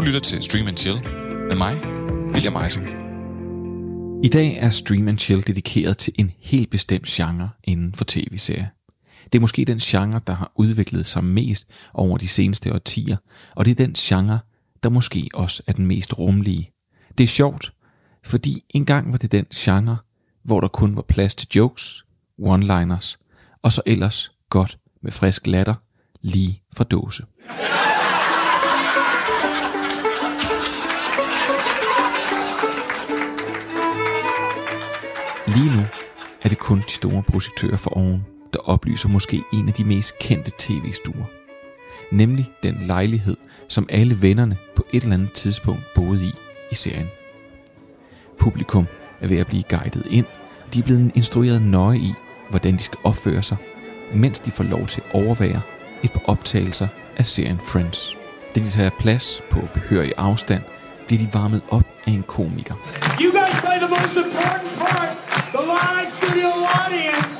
Du lytter til Stream and Chill med mig, William Eising. I dag er Stream and Chill dedikeret til en helt bestemt genre inden for tv-serier. Det er måske den genre, der har udviklet sig mest over de seneste årtier, og det er den genre, der måske også er den mest rumlige. Det er sjovt, fordi engang var det den genre, hvor der kun var plads til jokes, one-liners, og så ellers godt med frisk latter, lige fra dåse. Lige nu er det kun de store projektører for oven, der oplyser måske en af de mest kendte tv-stuer. Nemlig den lejlighed, som alle vennerne på et eller andet tidspunkt boede i i serien. Publikum er ved at blive guidet ind, de er blevet instrueret nøje i, hvordan de skal opføre sig, mens de får lov til at overvære et par optagelser af serien Friends. Da de tager plads på behørig afstand, bliver de varmet op af en komiker. You guys play the most important part, live studio audience.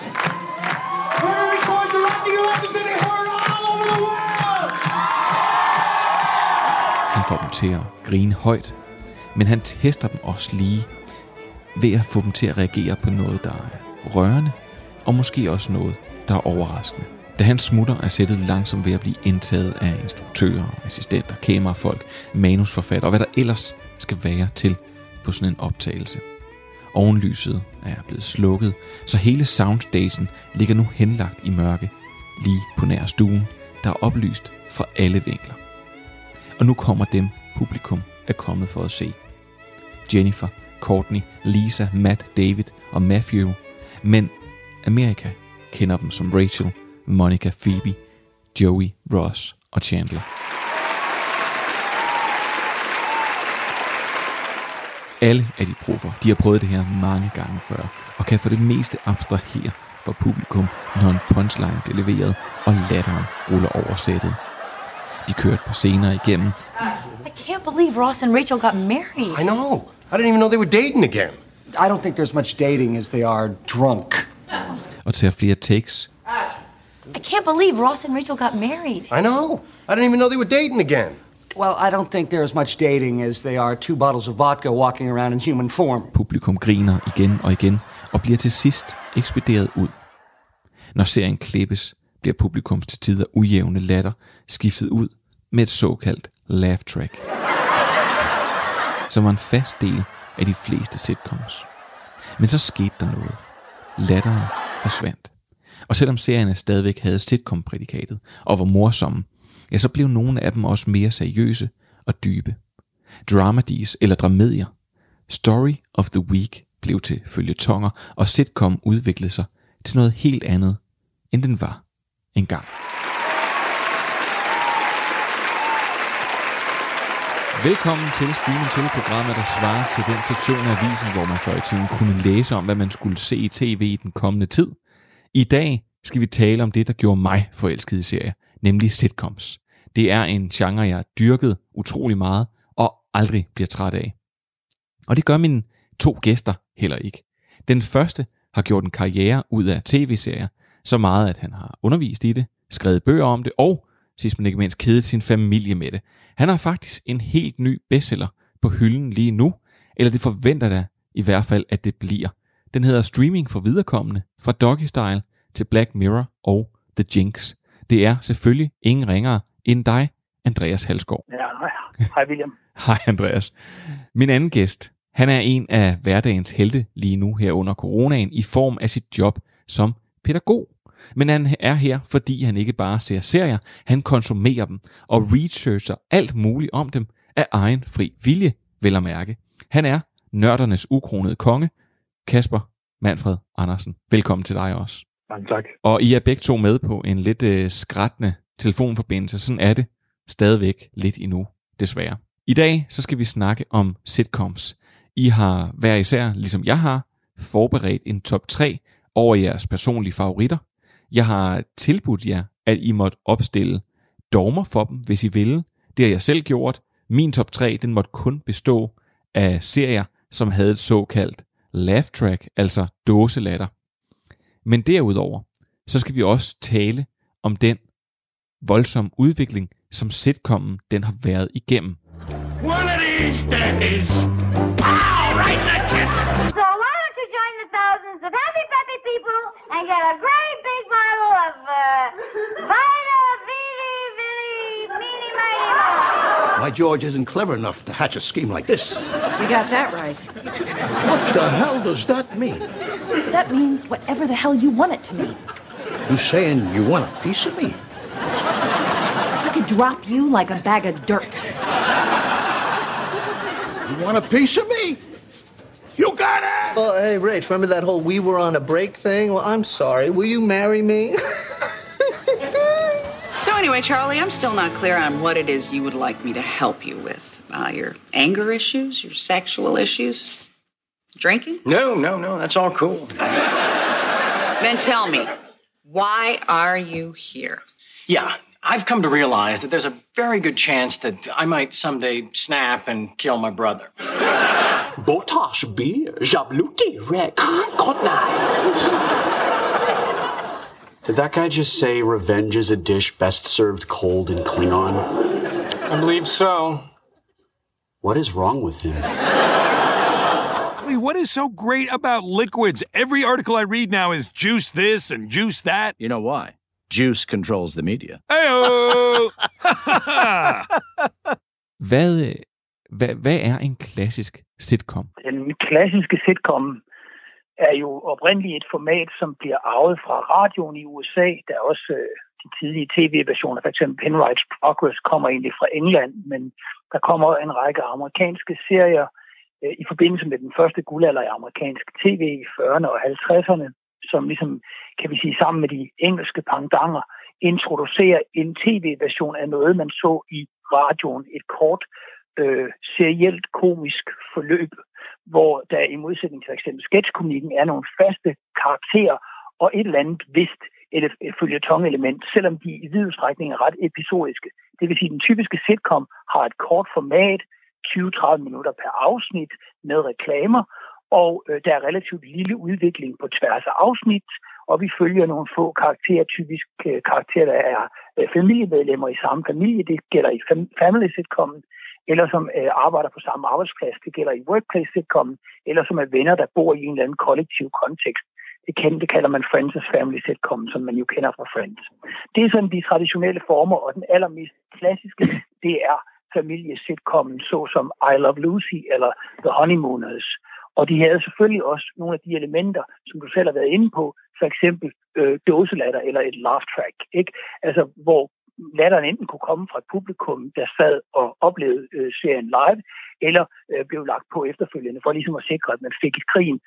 We're record directing your going to be heard all over the world. Han får dem til at grine højt, men han tester dem også lige ved at få dem til at reagere på noget, der er rørende, og måske også noget, der er overraskende. Da han smutter, er sættet langsomt ved at blive indtaget af instruktører, assistenter, kamerafolk, manusforfatter og hvad der ellers skal være til på sådan en optagelse. Ovenlyset er blevet slukket, så hele soundstagen ligger nu henlagt i mørke, lige på nær stuen, der er oplyst fra alle vinkler. Og nu kommer dem, publikum er kommet for at se. Jennifer, Courtney, Lisa, Matt, David og Matthew. Men Amerika kender dem som Rachel, Monica, Phoebe, Joey, Ross og Chandler. Alle er de proffer. De har prøvet det her mange gange før, og kan for det meste abstrahere for publikum, når en punchline bliver leveret, og latteren ruller over sættet. De kører et par scener igennem, I can't believe Ross and Rachel got married. I know. I didn't even know they were dating again. I don't think there's much dating as they are drunk. og tager flere takes, I can't believe Ross and Rachel got married. I know. I didn't even know they were dating again. Well, I don't think there's much dating as they are two bottles of vodka walking around in human form. Publikum griner igen og igen og bliver til sidst ekspederet ud. Når serien klippes, bliver publikums til tider ujævne latter skiftet ud med et såkaldt laugh track, som var en fast del af de fleste sitcoms. Men så skete der noget. Latteren forsvandt. Og selvom serien stadigvæk havde sitcom-prædikatet og var morsomme, ja, så blev nogle af dem også mere seriøse og dybe. Dramedies eller dramedier. Story of the Week blev til følgetonger, og sitcom udviklede sig til noget helt andet, end den var engang. Velkommen til Stream til programmet, der svarer til den sektion af avisen, hvor man før i tiden kunne læse om, hvad man skulle se i tv i den kommende tid. I dag skal vi tale om det, der gjorde mig forelsket i serier, nemlig sitcoms. Det er en genre, jeg har dyrket utrolig meget og aldrig bliver træt af. Og det gør mine to gæster heller ikke. Den første har gjort en karriere ud af tv-serier, så meget at han har undervist i det, skrevet bøger om det og, sidst men ikke mindst, kedet sin familie med det. Han har faktisk en helt ny bestseller på hylden lige nu, eller det forventer der i hvert fald, at det bliver. Den hedder Streaming for viderekommende, fra Doggy Style til Black Mirror og The Jinx. Det er selvfølgelig ingen ringere end dig, Andreas Halsgaard. Ja, hej. Hej William. Hej Andreas. Min anden gæst, han er en af hverdagens helte lige nu her under coronaen i form af sit job som pædagog. Men han er her, fordi han ikke bare ser serier, han konsumerer dem og researcher alt muligt om dem af egen fri vilje, vel at mærke. Han er nørdernes ukronede konge, Kasper Manfred Andersen. Velkommen til dig også. Mange tak. Og I er begge to med på en lidt øh, skrættende telefonforbindelse. Sådan er det stadigvæk lidt endnu, desværre. I dag så skal vi snakke om sitcoms. I har hver især, ligesom jeg har, forberedt en top 3 over jeres personlige favoritter. Jeg har tilbudt jer, at I måtte opstille dogmer for dem, hvis I ville. Det har jeg selv gjort. Min top 3, den måtte kun bestå af serier, som havde et såkaldt laugh track, altså dåselatter. Men derudover, så skal vi også tale om den voldsom udvikling, som sitcomen den har været igennem. One of these days. Pow! Right in the kisser. So why don't you join the thousands of happy, peppy people and get a great big bottle of uh, Vita Vidi Vidi Meeny Mighty Why, George isn't clever enough to hatch a scheme like this. You got that right. What the hell does that mean? That means whatever the hell you want it to mean. You saying you want a piece of me? I could drop you like a bag of dirt. You want a piece of me? You got it! Oh, hey, Rach, remember that whole we were on a break thing? Well, I'm sorry. Will you marry me? So anyway, Charlie, I'm still not clear on what it is you would like me to help you with. Uh, your anger issues, your sexual issues, drinking? No, no, no, that's all cool. Then tell me, why are you here? Yeah, I've come to realize that there's a very good chance that I might someday snap and kill my brother. Botox beer, Jabluti red, good night. Did that guy just say revenge is a dish best served cold in Klingon? I believe so. What is wrong with him? Wait, what is so great about liquids? Every article I read now is juice this and juice that. You know why? Juice controls the media. Heyo! Hvad, hvad, hvad er en klassisk sitcom? Den klassiske sitcom er jo oprindeligt et format, som bliver arvet fra radioen i USA. Der er også øh, de tidlige tv-versioner, f.eks. Penrite's Progress kommer egentlig fra England, men der kommer en række amerikanske serier Øh, i forbindelse med den første guldalder i amerikansk tv i 40'erne og 50'erne, som ligesom, kan vi sige, sammen med de engelske pandanger, introducerer en tv-version af noget, man så i radioen. Et kort, øh, serielt komisk forløb, hvor der i modsætning til eksempel sketchkomikken er nogle faste karakterer og et eller andet vist et, et følgetong-element, selvom de i vid udstrækning er ret episodiske. Det vil sige, at den typiske sitcom har et kort format, 20-30 minutter per afsnit med reklamer, og øh, der er relativt lille udvikling på tværs af afsnit, og vi følger nogle få karakterer, typisk øh, karakterer, der er øh, familiemedlemmer i samme familie. Det gælder i fam- family sitcomen, eller som øh, arbejder på samme arbejdsplads. Det gælder i workplace sitcomen, eller som er venner, der bor i en eller anden kollektiv kontekst. Det, kendte, det kalder man Friends' Family sitcom, som man jo kender fra Friends. Det er sådan de traditionelle former, og den allermest klassiske, det er familiesitcomen, såsom I Love Lucy eller The Honeymooners. Og de havde selvfølgelig også nogle af de elementer, som du selv har været inde på, for eksempel øh, dåselatter eller et laugh track, ikke? Altså, hvor latteren enten kunne komme fra et publikum, der sad og oplevede øh, serien live, eller øh, blev lagt på efterfølgende, for ligesom at sikre, at man fik et grin.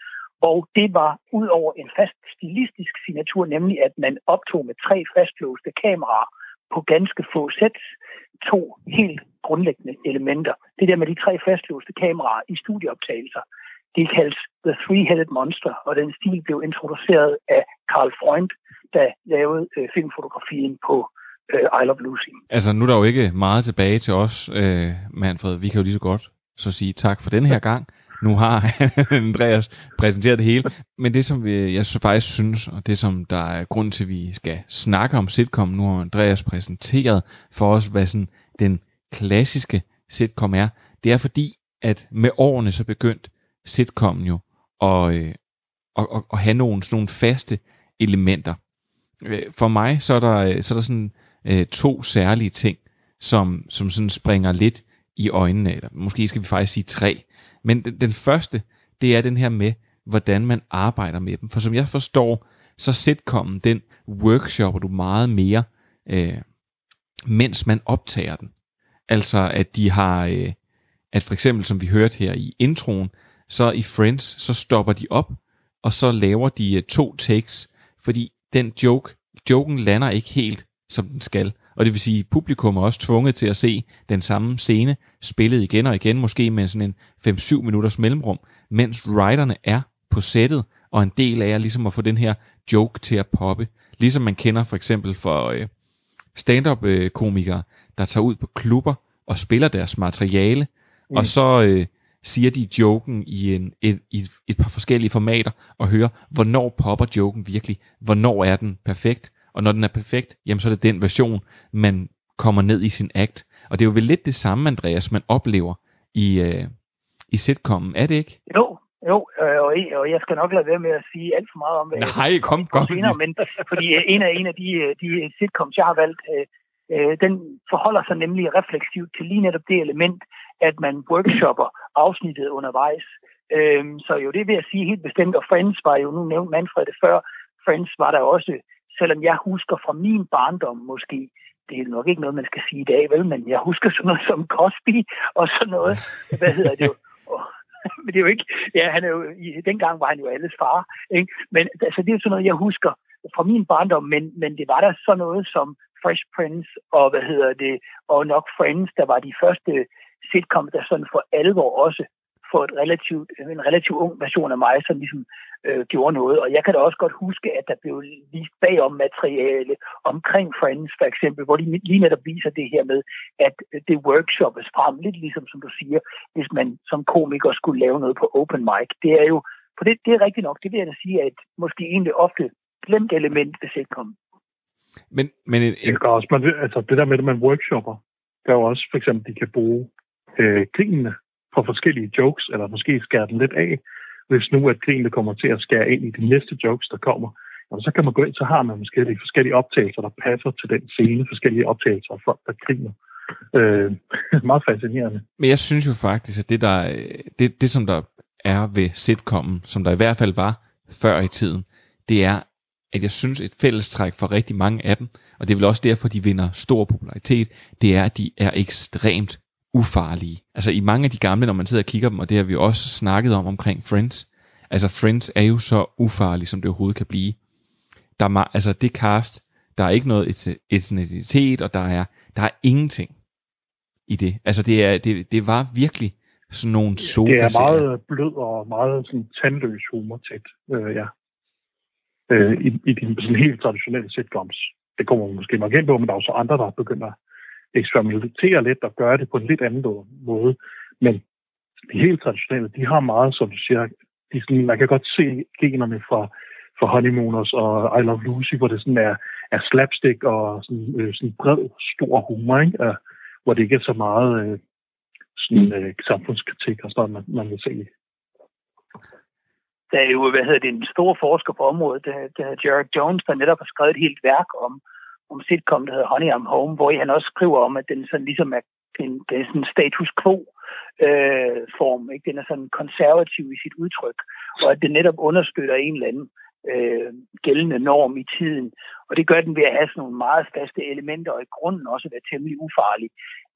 Og det var ud over en fast stilistisk signatur, nemlig at man optog med tre fastlåste kameraer på ganske få sæt to helt grundlæggende elementer. Det der med de tre fastlåste kameraer i studieoptagelser, det kaldes The Three-Headed Monster, og den stil blev introduceret af Carl Freund, der lavede øh, filmfotografien på øh, I Love Lucy. Altså, nu er der jo ikke meget tilbage til os, øh, Manfred. Vi kan jo lige så godt så sige tak for den her gang. Nu har Andreas præsenteret det hele. Men det, som vi, jeg faktisk synes, og det, som der er grund til, at vi skal snakke om sitcom, nu har Andreas præsenteret for os, hvad sådan den klassiske sitcom er, det er fordi, at med årene så begyndt sitcomen jo at, øh, at, at, at have nogle, sådan nogle faste elementer. Øh, for mig så er der, øh, så er der sådan øh, to særlige ting, som, som sådan springer lidt i øjnene, eller måske skal vi faktisk sige tre. Men den, den første, det er den her med, hvordan man arbejder med dem. For som jeg forstår, så sitcomen, den workshopper du meget mere, øh, mens man optager den. Altså at de har, øh, at for eksempel som vi hørte her i introen, så i Friends, så stopper de op, og så laver de øh, to takes, fordi den joke, joken lander ikke helt, som den skal. Og det vil sige, at publikum er også tvunget til at se den samme scene spillet igen og igen, måske med sådan en 5-7 minutters mellemrum, mens writerne er på sættet, og en del af jer ligesom at få den her joke til at poppe. Ligesom man kender for eksempel for øh, stand-up-komikere, der tager ud på klubber og spiller deres materiale, mm. og så øh, siger de joken i, en, et, i et par forskellige formater, og hører, hvornår popper joken virkelig, hvornår er den perfekt, og når den er perfekt, jamen så er det den version, man kommer ned i sin act. Og det er jo vel lidt det samme, Andreas, man oplever i, øh, i sitcomen, er det ikke? Jo, jo, øh, og, og jeg skal nok lade være med at sige alt for meget om, hvad Nej, kom, kom. senere, men fordi øh, en af, en af de, øh, de sitcoms, jeg har valgt, øh, den forholder sig nemlig refleksivt til lige netop det element, at man workshopper afsnittet undervejs. Øh, så jo, det vil jeg sige helt bestemt, og Friends var jo, nu nævnt Manfred det før, Friends var der også, selvom jeg husker fra min barndom måske, det er nok ikke noget, man skal sige i dag, vel, men jeg husker sådan noget som Cosby og sådan noget. Hvad hedder det jo? men det er jo ikke, ja, han er jo, dengang var han jo alles far, ikke? Men altså, det er sådan noget, jeg husker fra min barndom, men, men det var der sådan noget som Fresh Prince og hvad hedder det, og nok Friends, der var de første sitcom, der sådan for alvor også for et relativt, en relativt ung version af mig, som ligesom øh, gjorde noget. Og jeg kan da også godt huske, at der blev vist bagom materiale omkring Friends, for eksempel, hvor de lige netop viser det her med, at det workshoppes frem, lidt ligesom som du siger, hvis man som komiker skulle lave noget på open mic. Det er jo, for det, det er rigtigt nok, det vil jeg da sige, at måske egentlig ofte glemt element ved sitcom. Men, men en, Det, kan også, man, altså det der med, at man workshopper, der er jo også for eksempel, de kan bruge øh, grinene på forskellige jokes, eller måske skære den lidt af, hvis nu at grinene kommer til at skære ind i de næste jokes, der kommer. Og så kan man gå ind, så har man måske de forskellige optagelser, der passer til den scene, forskellige optagelser af folk, der griner. Øh, meget fascinerende. Men jeg synes jo faktisk, at det, der, det, det som der er ved sitcomen, som der i hvert fald var før i tiden, det er, at jeg synes et fællestræk for rigtig mange af dem, og det er vel også derfor, de vinder stor popularitet, det er, at de er ekstremt ufarlige. Altså i mange af de gamle, når man sidder og kigger dem, og det har vi også snakket om omkring Friends, altså Friends er jo så ufarlige, som det overhovedet kan blive. Der er, altså det cast, der er ikke noget etnicitet, og der er, der er ingenting i det. Altså det, er, det, det var virkelig sådan nogle sofa Det er meget blød og meget sådan tandløs humor tæt, øh, ja. Øh, i, I de sådan helt traditionelle sitcoms. Det kommer man måske nok ind på, men der er jo så andre, der begynder at eksperimentere lidt og gøre det på en lidt anden måde. Men de helt traditionelle, de har meget, som du siger, de sådan, man kan godt se generne fra, fra Honeymooners og I Love Lucy, hvor det sådan er, er slapstick og sådan, øh, sådan bred, stor humor, ikke? Uh, hvor det ikke er så meget øh, sådan, øh, samfundskritik og sådan man, man vil se. Der er jo, hvad hedder det, en stor forsker på området, der, der er Jared Jones, der netop har skrevet et helt værk om, om sitcom, der hedder Honey I'm Home, hvor han også skriver om, at den sådan ligesom er en, den er sådan status quo øh, form. Ikke? Den er sådan konservativ i sit udtryk, og at det netop understøtter en eller anden øh, gældende norm i tiden. Og det gør den ved at have sådan nogle meget faste elementer, og i grunden også være temmelig ufarlig.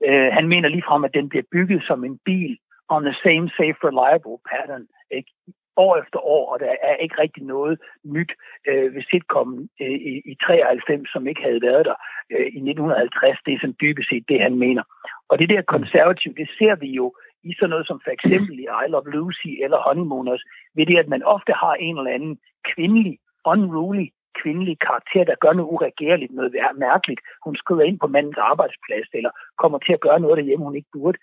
Øh, han mener ligefrem, at den bliver bygget som en bil on the same safe reliable pattern. Ikke? År efter år, og der er ikke rigtig noget nyt øh, ved sitcomen øh, i, i 93, som ikke havde været der øh, i 1950. Det er sådan dybest set det, han mener. Og det der konservativ, det ser vi jo i sådan noget som for eksempel i I Love Lucy eller Honeymooners, ved det, at man ofte har en eller anden kvindelig, unruly kvindelig karakter, der gør noget uregerligt, noget mærkeligt. Hun skrider ind på mandens arbejdsplads, eller kommer til at gøre noget derhjemme, hun ikke burde.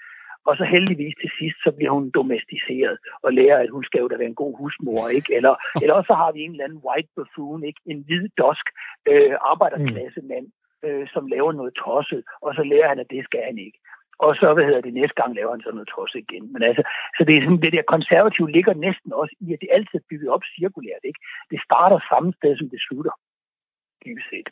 Og så heldigvis til sidst, så bliver hun domesticeret og lærer, at hun skal jo da være en god husmor, ikke? Eller, eller også så har vi en eller anden white buffoon, ikke? En hvid dosk øh, arbejderklasse mand, øh, som laver noget tosset, og så lærer han, at det skal han ikke. Og så, hvad hedder det, næste gang laver han så noget tosset igen. Men altså, så det er sådan, det der konservative ligger næsten også i, at det altid er bygget op cirkulært, ikke? Det starter samme sted, som det slutter, dybest set.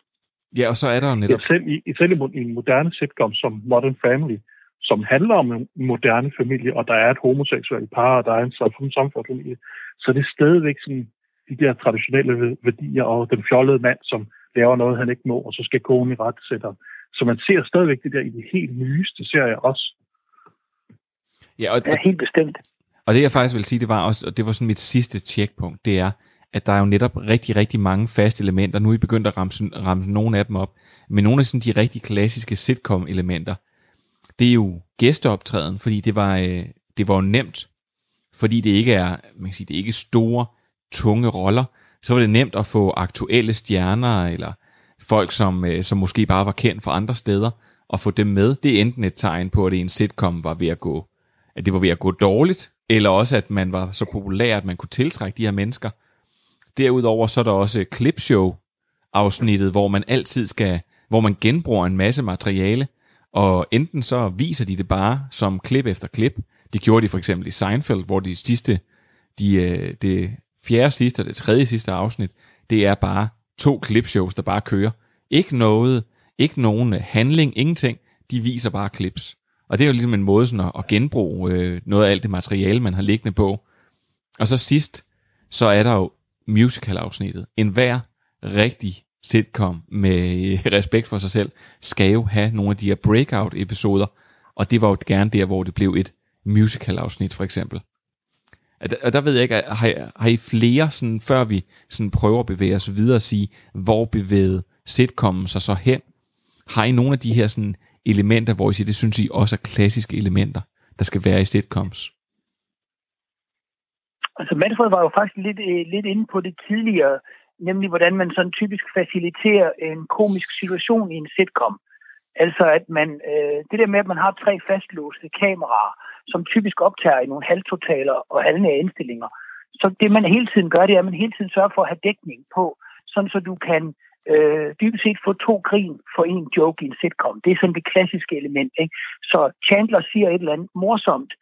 Ja, og så er der netop... Ja, selv i, selv i en moderne sitcom som Modern Family, som handler om en moderne familie, og der er et homoseksuelt par, og der er en samfundsfamilie, så det er stadigvæk sådan de der traditionelle værdier, og den fjollede mand, som laver noget, han ikke må, og så skal konen i ret sætte Så man ser stadigvæk det der i de helt nyeste serier også. Ja, og, det er helt bestemt. Og det jeg faktisk vil sige, det var også, og det var sådan mit sidste tjekpunkt, det er, at der er jo netop rigtig, rigtig mange faste elementer. Nu er I begyndt at ramse, ramse nogle af dem op. Men nogle af sådan de rigtig klassiske sitcom-elementer, det er jo gæsteoptræden, fordi det var, øh, det var jo nemt, fordi det ikke er, man kan sige, det er ikke store, tunge roller, så var det nemt at få aktuelle stjerner, eller folk, som, øh, som måske bare var kendt fra andre steder, og få dem med. Det er enten et tegn på, at en sitcom var ved at gå, at det var ved at gå dårligt, eller også, at man var så populær, at man kunne tiltrække de her mennesker. Derudover så er der også clipshow afsnittet, hvor man altid skal, hvor man genbruger en masse materiale, og enten så viser de det bare som klip efter klip. Det gjorde de for eksempel i Seinfeld, hvor de sidste, de, øh, det fjerde sidste og det tredje sidste afsnit, det er bare to klipshows, der bare kører. Ikke noget, ikke nogen øh, handling, ingenting. De viser bare klips. Og det er jo ligesom en måde sådan at, at genbruge øh, noget af alt det materiale, man har liggende på. Og så sidst, så er der jo musical-afsnittet. En hver rigtig sitcom med respekt for sig selv, skal jo have nogle af de her breakout-episoder, og det var jo gerne der, hvor det blev et musical-afsnit for eksempel. Og der ved jeg ikke, har I, har I flere, sådan, før vi sådan prøver at bevæge os videre og sige, hvor bevægede sitcomen sig så hen? Har I nogle af de her sådan, elementer, hvor I siger, det synes I også er klassiske elementer, der skal være i sitcoms? Altså Manfred var jo faktisk lidt, øh, lidt inde på det tidligere, nemlig hvordan man sådan typisk faciliterer en komisk situation i en sitcom. Altså at man, øh, det der med, at man har tre fastlåste kameraer, som typisk optager i nogle halvtotaler og halvnære indstillinger. Så det man hele tiden gør, det er, at man hele tiden sørger for at have dækning på, sådan så du kan øh, dybest set få to grin for en joke i en sitcom. Det er sådan det klassiske element. Ikke? Så Chandler siger et eller andet morsomt.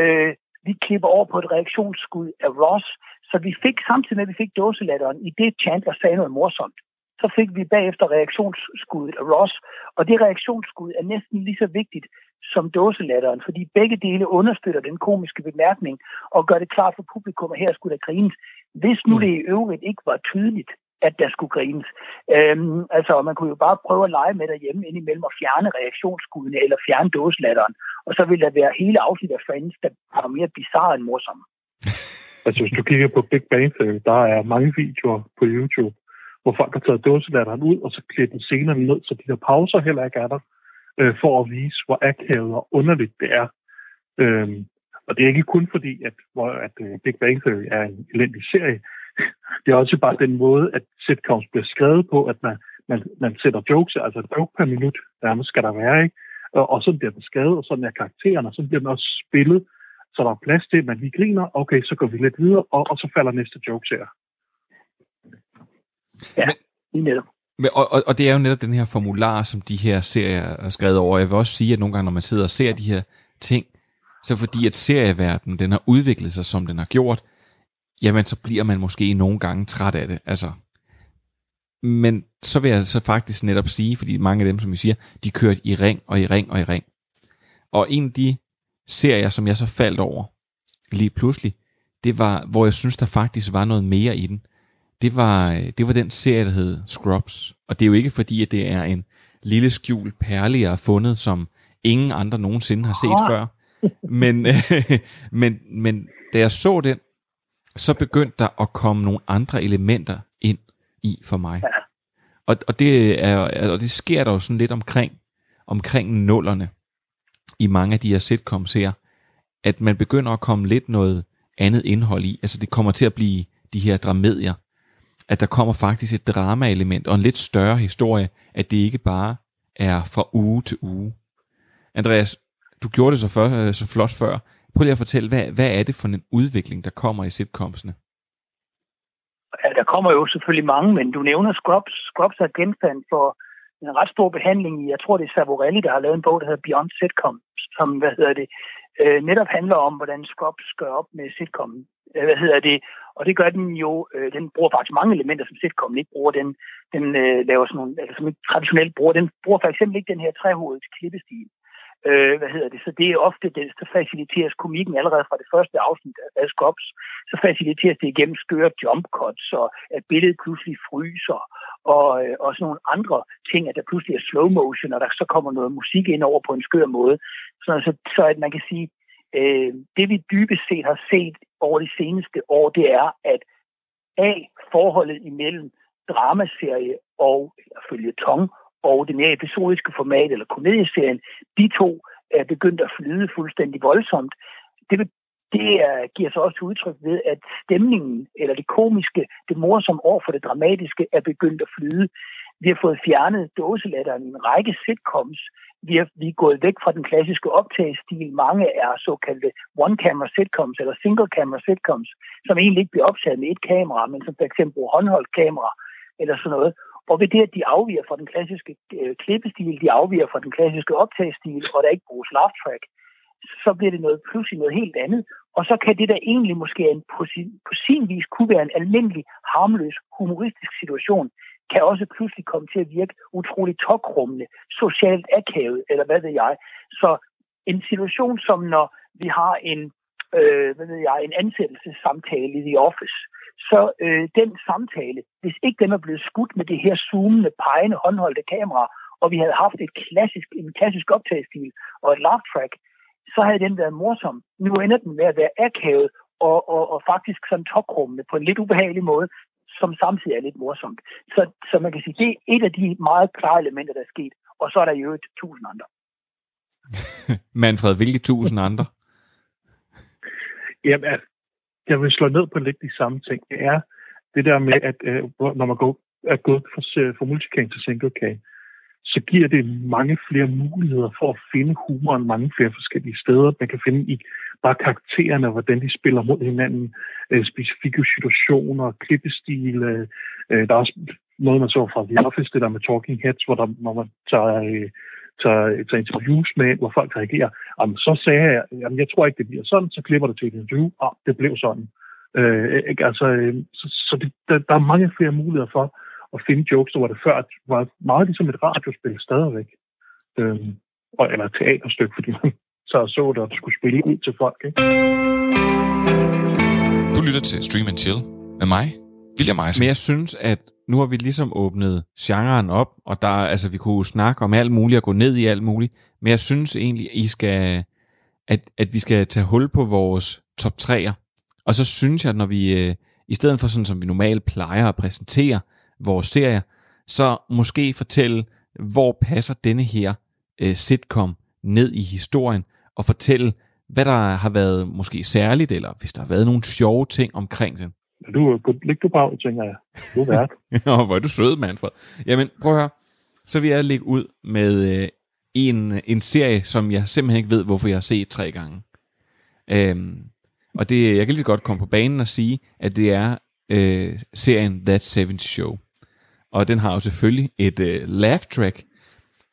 Øh, vi klipper over på et reaktionsskud af Ross, så vi fik samtidig med, at vi fik dåselatteren, i det Chandler sagde noget morsomt, så fik vi bagefter reaktionsskuddet af Ross, og det reaktionsskud er næsten lige så vigtigt som dåselatteren, fordi begge dele understøtter den komiske bemærkning og gør det klart for publikum, at her skulle der grines. Hvis nu mm. det i øvrigt ikke var tydeligt, at der skulle grines. Øhm, altså, man kunne jo bare prøve at lege med derhjemme indimellem og fjerne reaktionsskuddene eller fjerne dåselatteren, og så ville der være hele afsnit af Friends, der var mere bizarre end morsomme. altså, hvis du kigger på Big Bang Theory, der er mange videoer på YouTube, hvor folk har taget dåselatteren ud, og så klippet scenerne ned, så de der pauser heller ikke er der, øh, for at vise, hvor akavet og underligt det er. Øhm, og det er ikke kun fordi, at, hvor, at uh, Big Bang Theory er en elendig serie. Det er også bare den måde, at sitcoms bliver skrevet på, at man, man, man sætter jokes, altså joke per minut, nærmest skal der være, ikke? Og, og sådan bliver den skrevet, og sådan er karakteren, og så bliver den også spillet, så der er plads til, at man lige griner, okay, så går vi lidt videre, og, og så falder næste joke her. Ja, lige netop. Men, og, og, og det er jo netop den her formular, som de her serier er skrevet over. Jeg vil også sige, at nogle gange, når man sidder og ser de her ting, så fordi at serieverdenen, den har udviklet sig, som den har gjort, jamen så bliver man måske nogle gange træt af det. Altså, men så vil jeg så faktisk netop sige, fordi mange af dem, som vi siger, de kørte i ring og i ring og i ring. Og en af de serier, som jeg så faldt over lige pludselig, det var, hvor jeg synes, der faktisk var noget mere i den. Det var, det var den serie, der hed Scrubs. Og det er jo ikke fordi, at det er en lille skjult perle, jeg har fundet, som ingen andre nogensinde har set oh. før. Men, men, men da jeg så den, så begyndte der at komme nogle andre elementer ind i for mig. Ja. Og, og, det er, og det sker der jo sådan lidt omkring, omkring nullerne i mange af de her sitcoms her, at man begynder at komme lidt noget andet indhold i. Altså det kommer til at blive de her dramedier, at der kommer faktisk et drama-element og en lidt større historie, at det ikke bare er fra uge til uge. Andreas, du gjorde det så, før, så flot før. Prøv lige at fortælle, hvad, hvad er det for en udvikling, der kommer i sitcomsene? Ja, der kommer jo selvfølgelig mange, men du nævner Scrubs. Scrubs er genstand for en ret stor behandling i, jeg tror det er Savorelli, der har lavet en bog, der hedder Beyond Sitcom, som, hvad hedder det, øh, netop handler om, hvordan Scrubs gør op med sitcom. Øh, hvad hedder det? Og det gør den jo, øh, den bruger faktisk mange elementer, som sitcom ikke bruger. Den, den øh, laver sådan nogle, altså som ikke traditionelt bruger. Den bruger for eksempel ikke den her trehovedets klippestil. Øh, hvad hedder det? Så det er ofte, det, så faciliteres komikken allerede fra det første afsnit af Skops, så faciliteres det igennem skøre jump cuts, og at billedet pludselig fryser, og, øh, og sådan nogle andre ting, at der pludselig er slow motion, og der så kommer noget musik ind over på en skør måde. Så, så, så at man kan sige, øh, det vi dybest set har set over de seneste år, det er, at A, forholdet imellem dramaserie og eller følge tong og det mere episodiske format, eller komedieserien, de to er begyndt at flyde fuldstændig voldsomt. Det, det er, giver sig også udtryk ved, at stemningen, eller det komiske, det morsomme over for det dramatiske, er begyndt at flyde. Vi har fået fjernet dåselatteren i en række sitcoms. Vi er, vi er gået væk fra den klassiske optagestil. Mange er såkaldte one-camera sitcoms eller single-camera sitcoms, som egentlig ikke bliver optaget med et kamera, men som for eksempel håndholdt kamera eller sådan noget. Og ved det, at de afviger fra den klassiske øh, klippestil, de afviger fra den klassiske optagestil, og der ikke bruges laugh track, så bliver det noget pludselig noget helt andet. Og så kan det der egentlig måske en, på, sin, på sin vis kunne være en almindelig, harmløs, humoristisk situation, kan også pludselig komme til at virke utrolig tokrummende, socialt akavet, eller hvad ved jeg. Så en situation som når vi har en, øh, hvad ved jeg, en ansættelsessamtale i The Office, så øh, den samtale, hvis ikke den er blevet skudt med det her zoomende, pegende, håndholdte kamera, og vi havde haft et klassisk, en klassisk optagestil og et laugh track, så havde den været morsom. Nu ender den med at være akavet og, og, og faktisk sådan tokrummende på en lidt ubehagelig måde, som samtidig er lidt morsomt. Så, så man kan sige, det er et af de meget klare elementer, der er sket. Og så er der jo et tusind andre. Manfred, hvilke tusind andre? Jamen, jeg vil slå ned på lidt de samme ting. Det er det der med, at øh, når man går, er gået fra, øh, fra multicam til single cam, så giver det mange flere muligheder for at finde humoren mange flere forskellige steder. Man kan finde i bare karaktererne, hvordan de spiller mod hinanden, øh, specifikke situationer, klippestil. Øh, øh, der er også noget, man så fra The Office, det der med Talking Heads, hvor, der, når man tager, øh, tager, tager interviews med, hvor folk reagerer. Jamen, så sagde jeg, jamen, jeg tror ikke, det bliver sådan, så klipper det til et interview, og det blev sådan. Øh, ikke? Altså, øh, så så det, der, der er mange flere muligheder for, at finde jokes, der var det før var meget ligesom et radiospil stadigvæk. Og, eller et teaterstykke, fordi man så så det, og skulle spille ud til folk. Ikke? Du lytter til Stream and Chill med mig, William Eisen. Men jeg synes, at nu har vi ligesom åbnet genren op, og der, altså, vi kunne snakke om alt muligt og gå ned i alt muligt, men jeg synes egentlig, I skal, at, at vi skal tage hul på vores top 3'er. Og så synes jeg, når vi, øh, i stedet for sådan, som vi normalt plejer at præsentere, vores serier, så måske fortælle, hvor passer denne her øh, sitcom ned i historien, og fortælle, hvad der har været måske særligt, eller hvis der har været nogle sjove ting omkring den. Du øh, er du bare, tænker jeg. Du er vært. Nå, hvor er du sød, Manfred. Jamen, prøv at høre. Så vil jeg lægge ud med øh, en, en serie, som jeg simpelthen ikke ved, hvorfor jeg har set tre gange. Øhm, og det, jeg kan lige så godt komme på banen og sige, at det er øh, serien That 70 Show og den har jo selvfølgelig et øh, laugh track,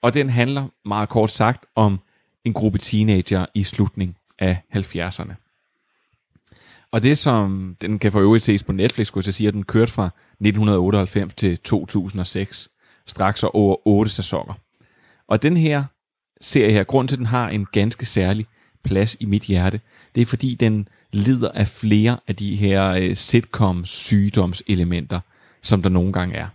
og den handler meget kort sagt om en gruppe teenager i slutningen af 70'erne. Og det som, den kan for øvrigt ses på Netflix, skulle jeg sige, at den kørte fra 1998 til 2006, straks over 8 sæsoner. Og den her serie her, grund til, at den har en ganske særlig plads i mit hjerte, det er fordi, den lider af flere af de her øh, sitcoms sygdomselementer, som der nogle gange er.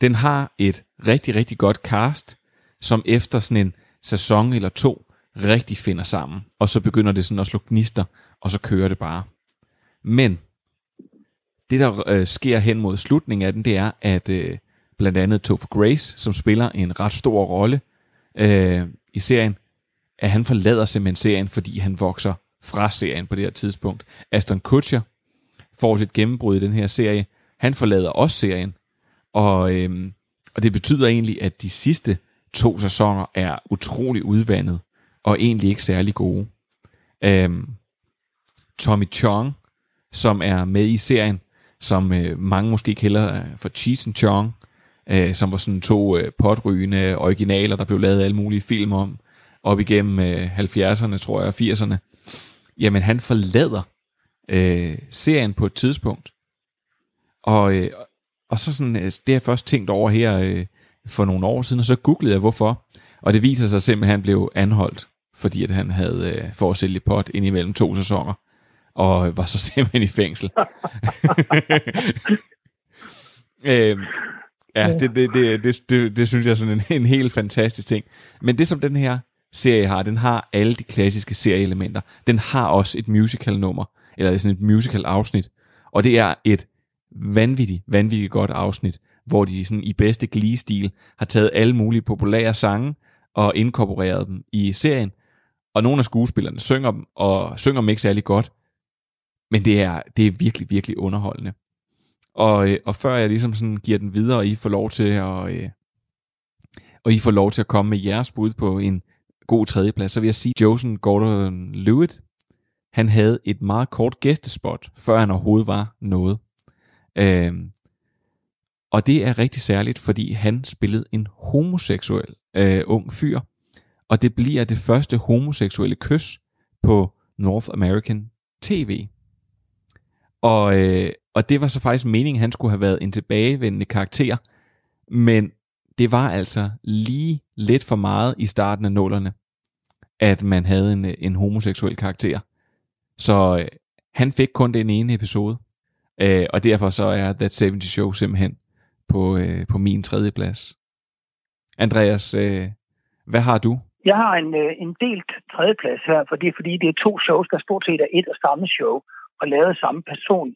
Den har et rigtig, rigtig godt cast, som efter sådan en sæson eller to rigtig finder sammen. Og så begynder det sådan at slå gnister, og så kører det bare. Men det, der øh, sker hen mod slutningen af den, det er, at øh, blandt andet Topher Grace, som spiller en ret stor rolle øh, i serien, at han forlader simpelthen serien, fordi han vokser fra serien på det her tidspunkt. Aston Kutcher får sit gennembrud i den her serie. Han forlader også serien, og, øh, og det betyder egentlig, at de sidste to sæsoner er utrolig udvandet, og egentlig ikke særlig gode. Øhm, Tommy Chong, som er med i serien, som øh, mange måske kender øh, for Cheese and Chong, øh, som var sådan to øh, potrygende originaler, der blev lavet alle mulige film om, op igennem øh, 70'erne, tror jeg, og 80'erne. Jamen, han forlader øh, serien på et tidspunkt, og, øh, og så sådan, øh, det har jeg først tænkt over her øh, for nogle år siden, og så googlede jeg hvorfor. Og det viser sig simpelthen, at han blev anholdt, fordi at han havde øh, for at sælge pot ind imellem to sæsoner, og var så simpelthen i fængsel. øh, ja, det, det, det, det, det, det synes jeg er sådan en, en helt fantastisk ting. Men det som den her serie har, den har alle de klassiske serieelementer. Den har også et musical nummer, eller sådan et musical afsnit, og det er et vanvittigt, vanvittigt godt afsnit, hvor de sådan i bedste glee-stil har taget alle mulige populære sange og inkorporeret dem i serien. Og nogle af skuespillerne synger dem, og synger dem ikke særlig godt. Men det er, det er virkelig, virkelig underholdende. Og, øh, og før jeg ligesom sådan giver den videre, og I får lov til at, øh, og I får lov til at komme med jeres bud på en god tredjeplads, så vil jeg sige, Josen Gordon Lewitt, han havde et meget kort gæstespot, før han overhovedet var noget. Øh, og det er rigtig særligt, fordi han spillede en homoseksuel øh, ung fyr og det bliver det første homoseksuelle kys på North American TV. Og, øh, og det var så faktisk meningen, at han skulle have været en tilbagevendende karakter, men det var altså lige lidt for meget i starten af nullerne, at man havde en, en homoseksuel karakter. Så øh, han fik kun den ene episode, øh, og derfor så er That 70 Show simpelthen på, øh, på min tredje plads. Andreas, øh, hvad har du? Jeg har en, øh, en delt tredjeplads her, for det er fordi, det er to shows, der stort set er et og samme show, og lavet af samme person.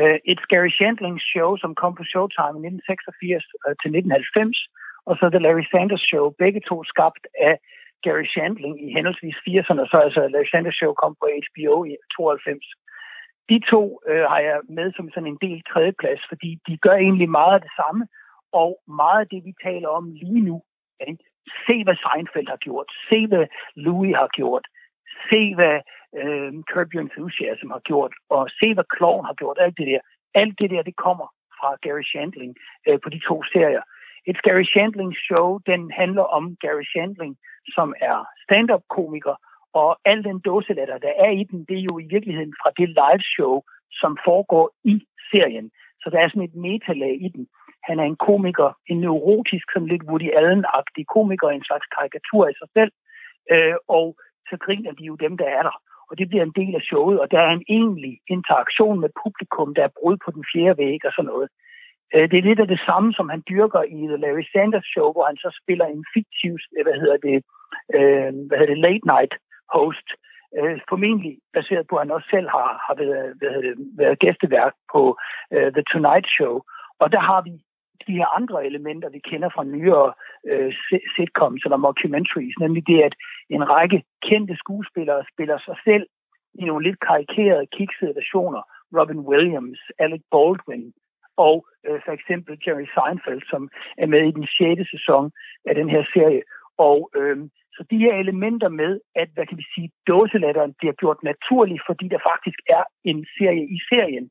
Uh, et Gary Shandling show, som kom på Showtime i 1986 øh, til 1990, og så The Larry Sanders Show, begge to skabt af Gary Shandling i henholdsvis 80'erne, og så altså Larry Sanders Show kom på HBO i 92. De to uh, har jeg med som sådan en del tredjeplads, fordi de gør egentlig meget af det samme, og meget af det, vi taler om lige nu, ikke? Se, hvad Seinfeld har gjort. Se, hvad Louis har gjort. Se, hvad øh, Curb Your Enthusiasm har gjort. Og se, hvad Clown har gjort. Alt det der. Alt det der, det kommer fra Gary Shandling øh, på de to serier. Et Gary Shandling show, den handler om Gary Shandling, som er stand-up-komiker, og al den dåselatter, der er i den, det er jo i virkeligheden fra det live show, som foregår i serien. Så der er sådan et metalag i den. Han er en komiker, en neurotisk, sådan lidt Woody Allen-agtig komiker, en slags karikatur af sig selv. Øh, og så griner de jo dem, der er der. Og det bliver en del af showet, og der er en egentlig interaktion med publikum, der er brud på den fjerde væg og sådan noget. Øh, det er lidt af det samme, som han dyrker i The Larry Sanders Show, hvor han så spiller en fiktiv, øh, hvad hedder det, øh, hvad hedder det late night host, øh, formentlig baseret på, at han også selv har, har været, hvad det, været gæsteværk på øh, The Tonight Show. Og der har vi de her andre elementer, vi kender fra nyere øh, sitcoms eller mockumentaries, nemlig det, at en række kendte skuespillere spiller sig selv i nogle lidt karikerede, kiksede versioner. Robin Williams, Alec Baldwin og øh, for eksempel Jerry Seinfeld, som er med i den 6. sæson af den her serie. Og øh, så de her elementer med, at hvad kan vi sige, dåselatteren bliver gjort naturlig, fordi der faktisk er en serie i serien,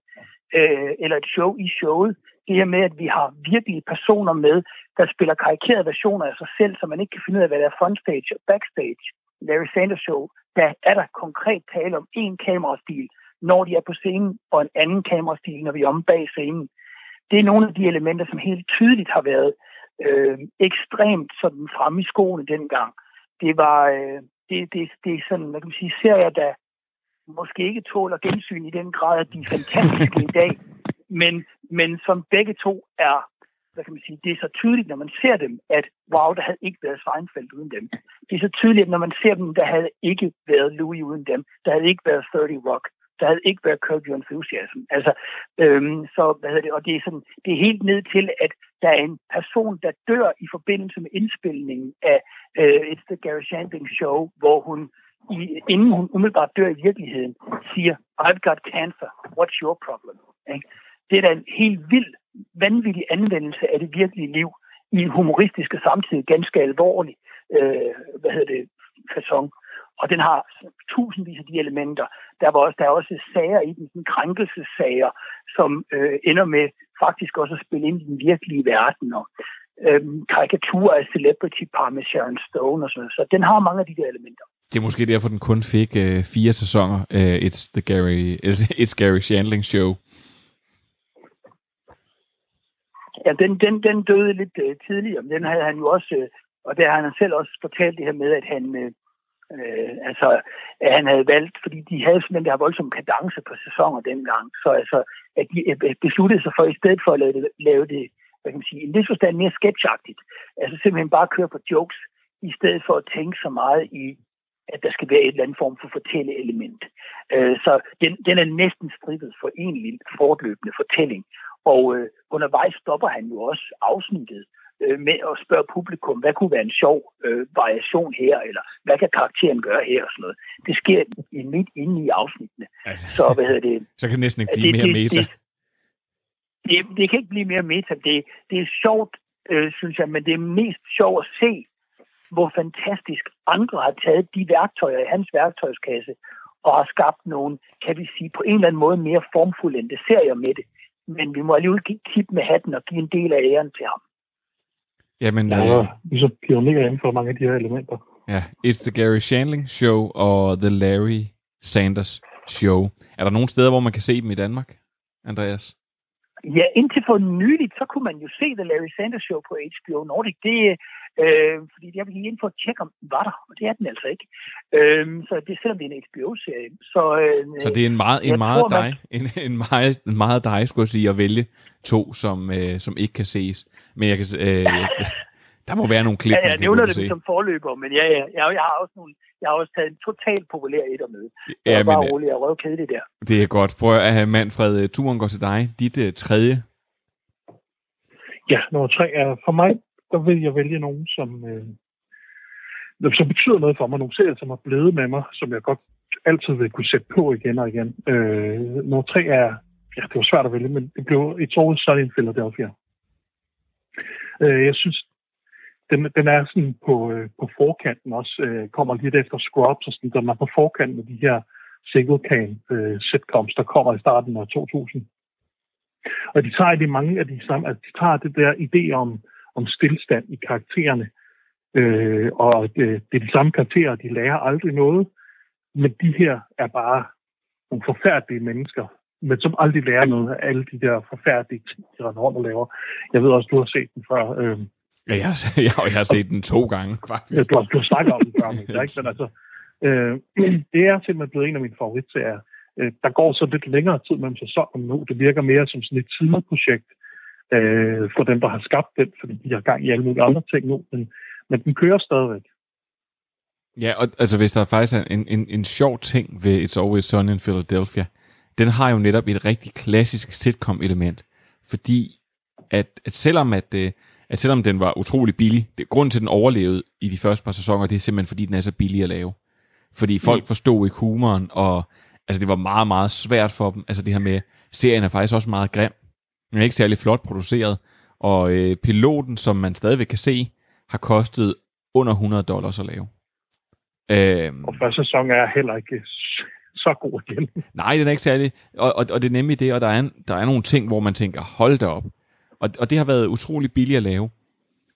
øh, eller et show i showet, i og med, at vi har virkelige personer med, der spiller karikerede versioner af sig selv, så man ikke kan finde ud af, hvad der er frontstage og backstage. Larry Sanders Show, der er der konkret tale om en kamerastil, når de er på scenen, og en anden kamerastil, når vi er omme bag scenen. Det er nogle af de elementer, som helt tydeligt har været øh, ekstremt sådan fremme i skoene dengang. Det var øh, det, det, det er sådan, hvad kan man sige, serier, der måske ikke tåler gensyn i den grad, at de er fantastiske i dag, men, men som begge to er, hvad kan man sige, det er så tydeligt, når man ser dem, at wow, der havde ikke været Seinfeld uden dem. Det er så tydeligt, når man ser dem, der havde ikke været Louis uden dem. Der havde ikke været 30 Rock. Der havde ikke været Curb Your Enthusiasm. Altså, øhm, så, hvad hedder det, og det er, sådan, det er helt ned til, at der er en person, der dør i forbindelse med indspilningen af øh, It's the Gary Shandling Show, hvor hun i, inden hun umiddelbart dør i virkeligheden, siger, I've got cancer, what's your problem? Ikke? Det er da en helt vild, vanvittig anvendelse af det virkelige liv i en humoristisk og samtidig ganske alvorlig øh, hvad hedder det, fasong. Og den har tusindvis af de elementer. Der, var også, der er også sager i den, sådan krænkelsessager, som øh, ender med faktisk også at spille ind i den virkelige verden. Og øh, karikaturer af celebrity par med Sharon Stone og sådan noget. Så den har mange af de der elementer. Det er måske derfor, den kun fik øh, fire sæsoner. øh, it's the Gary, it's Gary Shandling Show. Ja, den, den, den døde lidt øh, tidligere, men den havde han jo også, øh, og der har han selv også fortalt det her med, at han, øh, uh, altså, at han havde valgt, fordi de havde simpelthen der voldsom kadence på sæsoner dengang, så altså, at de øh, øh, besluttede sig for, i stedet for at lave det, lave det hvad kan man sige, en vis forstand mere sketchagtigt, altså simpelthen bare køre på jokes, i stedet for at tænke så meget i at der skal være et eller andet form for fortælleelement. Øh, så den, den er næsten strippet for en fortløbende fortælling. Og øh, undervejs stopper han jo også afsnittet øh, med at spørge publikum, hvad kunne være en sjov øh, variation her, eller hvad kan karakteren gøre her og sådan noget. Det sker i midt inde i afsnittene. Altså, så hvad hedder det? Så kan det næsten ikke blive det, mere meta. Det, det, det, kan ikke blive mere meta. Det, det er sjovt, øh, synes jeg, men det er mest sjovt at se, hvor fantastisk andre har taget de værktøjer i hans værktøjskasse og har skabt nogle, kan vi sige, på en eller anden måde mere formfulde serier med det. Men vi må alligevel kippe med hatten og give en del af æren til ham. Jamen, ja, øh... så pionerer inden for mange af de her elementer. Ja, It's the Gary Shandling Show og The Larry Sanders Show. Er der nogle steder, hvor man kan se dem i Danmark, Andreas? Ja, indtil for nyligt, så kunne man jo se The Larry Sanders Show på HBO Nordic. Det, øh, fordi jeg gik ind for at tjekke, om den var der, og det er den altså ikke. Øh, så det selvom det er en HBO-serie. Så, øh, Så det er en meget, en jeg meget tror, man- dig, en, en meget, en meget dig, skulle jeg sige, at vælge to, som, øh, som ikke kan ses. Men jeg kan, øh, der må være nogle klip, Ja, jeg man nævner det se. som forløber, men ja, ja, jeg, jeg, har også nogle, jeg har også taget en totalt populær etter med. Ja, Ja, men, bare øh, rolig, jeg er røvkedelig der. Det er godt. Prøv at have Manfred, øh, turen går til dig. Dit uh, tredje. Ja, nummer tre er for mig, der vil jeg vælge nogen, som, øh, som betyder noget for mig. Nogle serier, som har blevet med mig, som jeg godt altid vil kunne sætte på igen og igen. Øh, nummer tre er, ja, det var svært at vælge, men det blev It's Always Sunny in Philadelphia. Øh, jeg synes, den, den er sådan på, øh, på forkanten også, øh, kommer lidt efter Scrubs, og sådan, den er på forkanten med de her single can øh, sitcoms, der kommer i starten af 2000. Og de tager de mange af de samme, at de tager det der idé om, om stillstand i karaktererne, øh, og det, det er de samme karakterer, de lærer aldrig noget, men de her er bare nogle forfærdelige mennesker, men som aldrig lærer noget af alle de der forfærdelige ting, de render rundt og laver. Jeg ved også, du har set den før. Øh, Ja, jeg, har- jeg, har- jeg har set den to gange, faktisk. Ja, du har, du har snakket om den før, men, ikke? men altså, øh, det er simpelthen blevet en af mine favoritserier. Øh, der går så lidt længere tid mellem sæsonen nu. Det virker mere som sådan et sideprojekt øh, for dem, der har skabt den, fordi de har gang i alle mulige andre ting nu, men, men den kører stadigvæk. Ja, og altså hvis der faktisk er en, en, en sjov ting ved It's Always Sunny in Philadelphia, den har jo netop et rigtig klassisk sitcom-element, fordi at, at selvom at, øh, at selvom den var utrolig billig, det, grunden til, at den overlevede i de første par sæsoner, det er simpelthen, fordi den er så billig at lave. Fordi folk forstod ikke humoren, og altså, det var meget, meget svært for dem. Altså det her med, serien er faktisk også meget grim. Den er ikke særlig flot produceret, og øh, piloten, som man stadigvæk kan se, har kostet under 100 dollars at lave. Øhm, Og første sæson er heller ikke så god igen. Nej, den er ikke særlig. Og, og, og det er nemlig det, og der er, en, der er nogle ting, hvor man tænker, hold da op. Og, og det har været utrolig billigt at lave.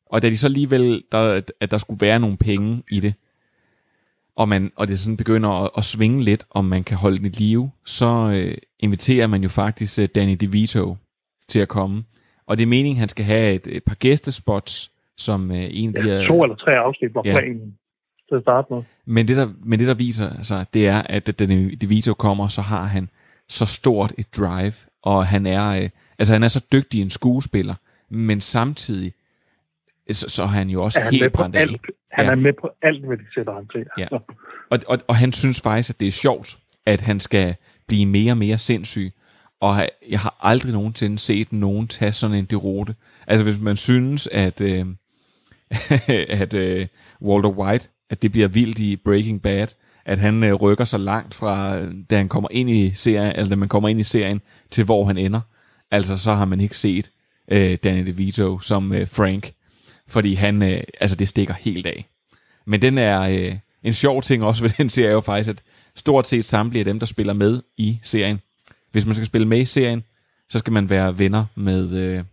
Og da de så alligevel, der, at der skulle være nogle penge i det, og, man, og det sådan begynder at, at svinge lidt, om man kan holde den i live, så øh, inviterer man jo faktisk øh, Danny DeVito til at komme. Og det er meningen, han skal have et, et par gæstespots, som øh, en de her... To eller tre afsnit var Ja. planen til at starte med. Men det, der, men det, der viser sig, det er, at da DeVito kommer, så har han så stort et drive, og han er, øh, altså han er så dygtig en skuespiller, men samtidig, så, så er han jo også Er han helt brændt af. Han Ja. er med på alt, hvad de sætter ham til. Ja. Altså, Og, og, og han synes faktisk, at det er sjovt, at han skal blive mere og mere sindssyg. Og jeg har aldrig nogensinde set nogen tage sådan en derote. Altså hvis man synes, at, øh, at øh, Walter White, at det bliver vildt i Breaking Bad, at han øh, rykker så langt fra, da han kommer ind i serien, eller da man kommer ind i serien, til hvor han ender. Altså så har man ikke set øh, Danny DeVito som øh, Frank, fordi han, øh, altså det stikker helt af. Men den er øh, en sjov ting også ved den serie er jo faktisk, at stort set samtlige af dem, der spiller med i serien, hvis man skal spille med i serien, så skal man være venner med, øh,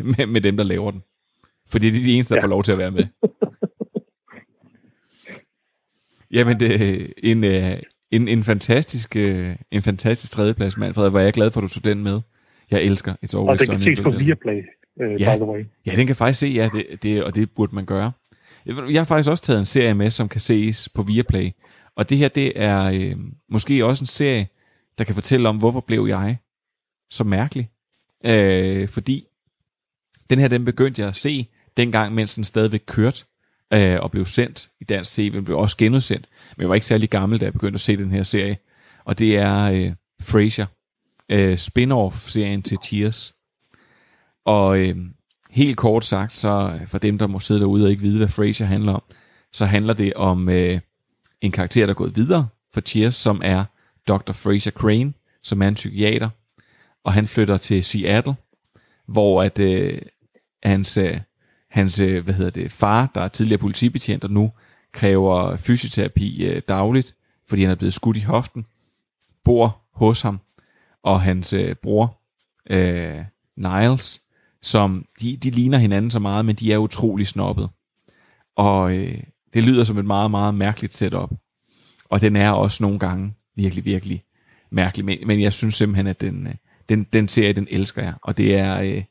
med, med dem, der laver den. Fordi det er de eneste, der ja. får lov til at være med. Jamen, det er en, øh, en, en fantastisk, øh, en fantastisk tredjeplads, Manfred. Hvor jeg er glad for, at du tog den med. Jeg elsker It's og Always det kan Sunny in ses på. Viaplay, uh, Ja. by the way. Ja, den kan faktisk se, ja, det, det, og det burde man gøre. Jeg har faktisk også taget en serie med, som kan ses på Viaplay. Og det her, det er øh, måske også en serie, der kan fortælle om, hvorfor blev jeg så mærkelig. Øh, fordi den her, den begyndte jeg at se dengang, mens den stadigvæk kørte øh, og blev sendt i dansk tv. Den blev også genudsendt, men jeg var ikke særlig gammel, da jeg begyndte at se den her serie. Og det er øh, Frasier, øh, spin-off-serien til Cheers. Og øh, helt kort sagt, så øh, for dem, der må sidde derude og ikke vide, hvad Frasier handler om, så handler det om øh, en karakter, der er gået videre for Cheers, som er Dr. Fraser Crane, som er en psykiater. Og han flytter til Seattle, hvor at øh, hans, øh, hans øh, hvad hedder det, far, der er tidligere politibetjent, og nu kræver fysioterapi øh, dagligt, fordi han er blevet skudt i hoften, bor hos ham, og hans øh, bror, øh, Niles, som de, de ligner hinanden så meget, men de er utrolig snobbet. Og øh, Det lyder som et meget, meget mærkeligt setup. Og den er også nogle gange virkelig, virkelig mærkelig. Men, men jeg synes simpelthen, at den, øh, den, den serie, den elsker jeg. Og det er, øh,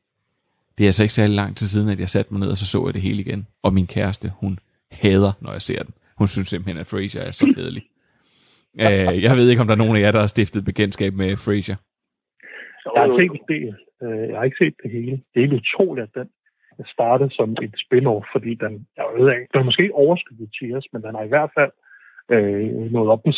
det er altså ikke særlig lang tid siden, at jeg satte mig ned, og så så jeg det hele igen. Og min kæreste, hun hader, når jeg ser den. Hun synes simpelthen, at Frasier er så kedelig. øh, jeg ved ikke, om der er nogen af jer, der har stiftet bekendtskab med Frasier. Jeg har set del. Øh, Jeg har ikke set det hele. Det er helt utroligt, at den startede som et spin-off, fordi den, jeg ved ikke, den har måske ikke overskygget Cheers, men den har i hvert fald øh, nået op på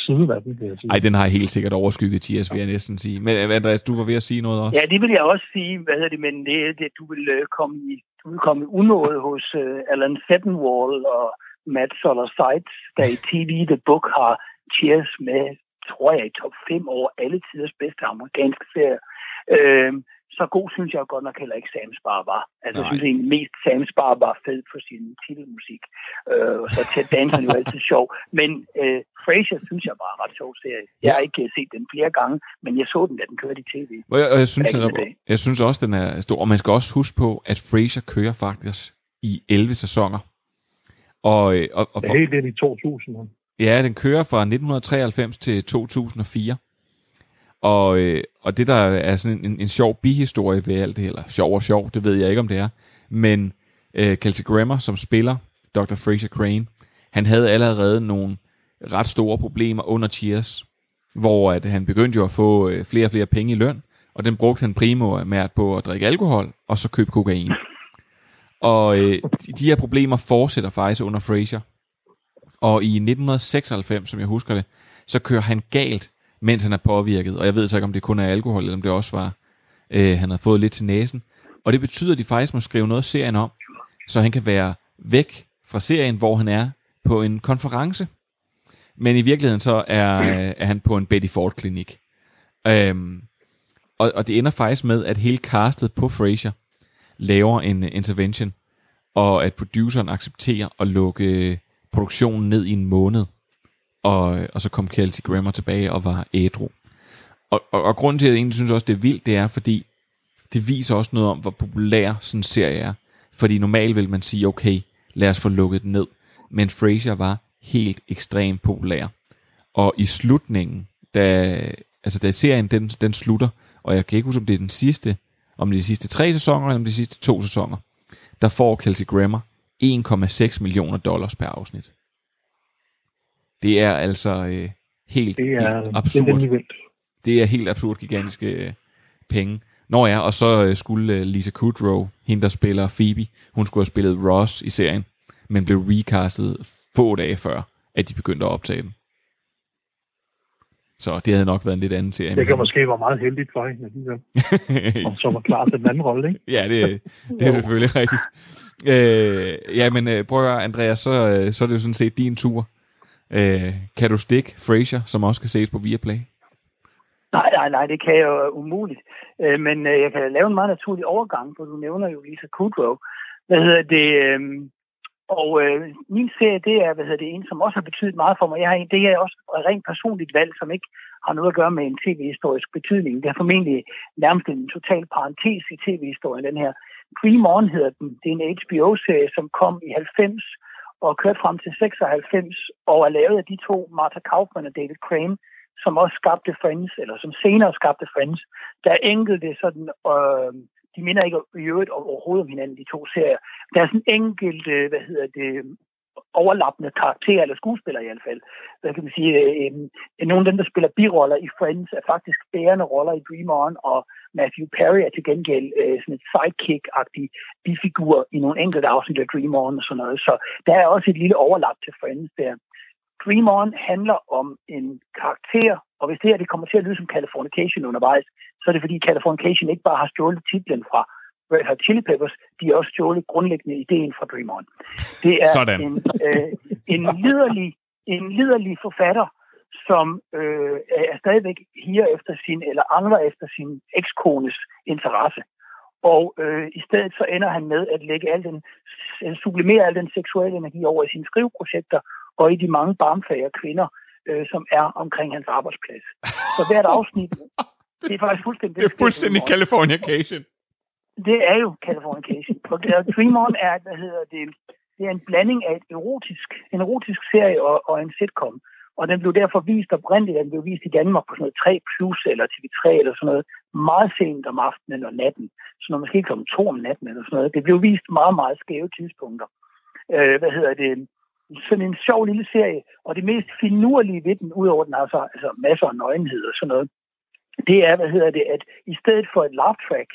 den, kan jeg sige. Ej, den har helt sikkert overskygget Tias, vil jeg næsten sige. Men øh, Andreas, du var ved at sige noget også. Ja, det vil jeg også sige, hvad hedder det, men det, det du vil øh, komme i du vil komme i unåde hos øh, Alan Settenwall og Matt Solar Sides, der i TV The Book har Cheers med, tror jeg, i top 5 over alle tiders bedste amerikanske serier. Øh, så god synes jeg godt nok heller ikke Sam Spar var. Altså, jeg synes egentlig mest Sam Spar var fed på sin titelmusik. Øh, og så Ted Danson er jo altid sjov. Men øh, Frasier synes jeg var en ret sjov serie. Jeg har ikke øh, set den flere gange, men jeg så den, da den kørte i tv. Og jeg, og jeg, synes, the day. jeg synes også, den er stor. Og man skal også huske på, at Frasier kører faktisk i 11 sæsoner. Og, øh, og, og Det for, er helt ind i 2000. Ja, den kører fra 1993 til 2004. Og, øh, og det der er sådan en, en sjov bihistorie ved alt det, eller sjov og sjov, det ved jeg ikke om det er, men øh, Kelsey Grammer, som spiller Dr. Fraser Crane, han havde allerede nogle ret store problemer under Cheers, hvor at han begyndte jo at få øh, flere og flere penge i løn, og den brugte han primært på at drikke alkohol, og så købe kokain. Og øh, de, de her problemer fortsætter faktisk under Fraser. Og i 1996, som jeg husker det, så kører han galt, mens han er påvirket. Og jeg ved så ikke, om det kun er alkohol, eller om det også var, øh, han har fået lidt til næsen. Og det betyder, at de faktisk må skrive noget af serien om, så han kan være væk fra serien, hvor han er på en konference. Men i virkeligheden så er, øh, er han på en Betty Ford-klinik. Øhm, og, og det ender faktisk med, at hele castet på Frasier laver en uh, intervention, og at produceren accepterer at lukke produktionen ned i en måned. Og, og så kom Kelsey Grammer tilbage og var ædru. Og, og, og grunden til, at jeg egentlig synes også, det er vildt, det er, fordi det viser også noget om, hvor populær sådan en serie er. Fordi normalt vil man sige, okay, lad os få lukket den ned. Men Frasier var helt ekstremt populær. Og i slutningen, da, altså da serien den, den slutter, og jeg kan ikke huske, om det er den sidste, om det er de sidste tre sæsoner, eller om det er de sidste to sæsoner, der får Kelsey Grammer 1,6 millioner dollars per afsnit. Det er altså øh, helt, Det er, helt absurd. det er. Det er helt absurd gigantiske øh, penge. Nå ja, og så øh, skulle øh, Lisa Kudrow, hende der spiller Phoebe, hun skulle have spillet Ross i serien, men blev recastet få dage før, at de begyndte at optage den. Så det havde nok været en lidt anden serie. Det kan måske være meget heldigt for hende. Og så var klar til den anden rolle, ikke? Ja, det, det er selvfølgelig rigtigt. Øh, ja, men øh, prøv at høre, Andreas, så, øh, så er det jo sådan set din tur. Øh, kan du stikke Frasier, som også kan ses på Viaplay? Nej, nej, nej, det kan jeg jo øh, umuligt. Øh, men øh, jeg kan lave en meget naturlig overgang, for du nævner jo Lisa Kudrow. Hvad hedder det? Øh, og øh, min serie, det er, hvad hedder det, en, som også har betydet meget for mig. Jeg har, en- det er også et rent personligt valg, som ikke har noget at gøre med en tv-historisk betydning. Det er formentlig nærmest en total parentes i tv-historien, den her. Dream On hedder den. Det er en HBO-serie, som kom i 90 og kørt frem til 96, og er lavet af de to, Martha Kaufman og David Crane, som også skabte Friends, eller som senere skabte Friends. Der er enkelte sådan, øh, de minder ikke i øvrigt overhovedet om hinanden, de to serier. Der er sådan enkelte, øh, hvad hedder det, overlappende karakterer, eller skuespillere i hvert fald. Hvad kan man sige, øh, nogle af dem, der spiller biroller i Friends, er faktisk bærende roller i Dream On, og Matthew Perry er til gengæld øh, sådan et sidekick-agtig bifigur i nogle enkelte afsnit af Dream On og sådan noget. Så der er også et lille overlap til Friends der. Dream On handler om en karakter, og hvis det her det kommer til at lyde som Californication undervejs, så er det fordi Californication ikke bare har stjålet titlen fra Red Hot Chili Peppers, de har også stjålet grundlæggende ideen fra Dream On. Det er Sådan. en, øh, en, liderlig, en liderlig forfatter, som øh, er stadigvæk higer efter sin, eller angler efter sin ekskones interesse. Og øh, i stedet så ender han med at lægge al den, sublimere al den seksuelle energi over i sine skriveprojekter og i de mange barmfager kvinder, øh, som er omkring hans arbejdsplads. Så hvert afsnit, det er faktisk fuldstændig... Det er fuldstændig Californication. Det er jo Californication. Dream On er, hvad hedder det, det er en blanding af et erotisk, en erotisk serie og, og en sitcom. Og den blev derfor vist oprindeligt, den blev vist i Danmark på sådan noget 3 plus eller TV3 eller sådan noget, meget sent om aftenen og natten. Så når måske klokken 2 om natten eller sådan noget. Det blev vist meget, meget skæve tidspunkter. Øh, hvad hedder det? Sådan en sjov lille serie, og det mest finurlige ved den, udover den har så altså masser af nøgenhed og sådan noget, det er, hvad hedder det, at i stedet for et laugh track,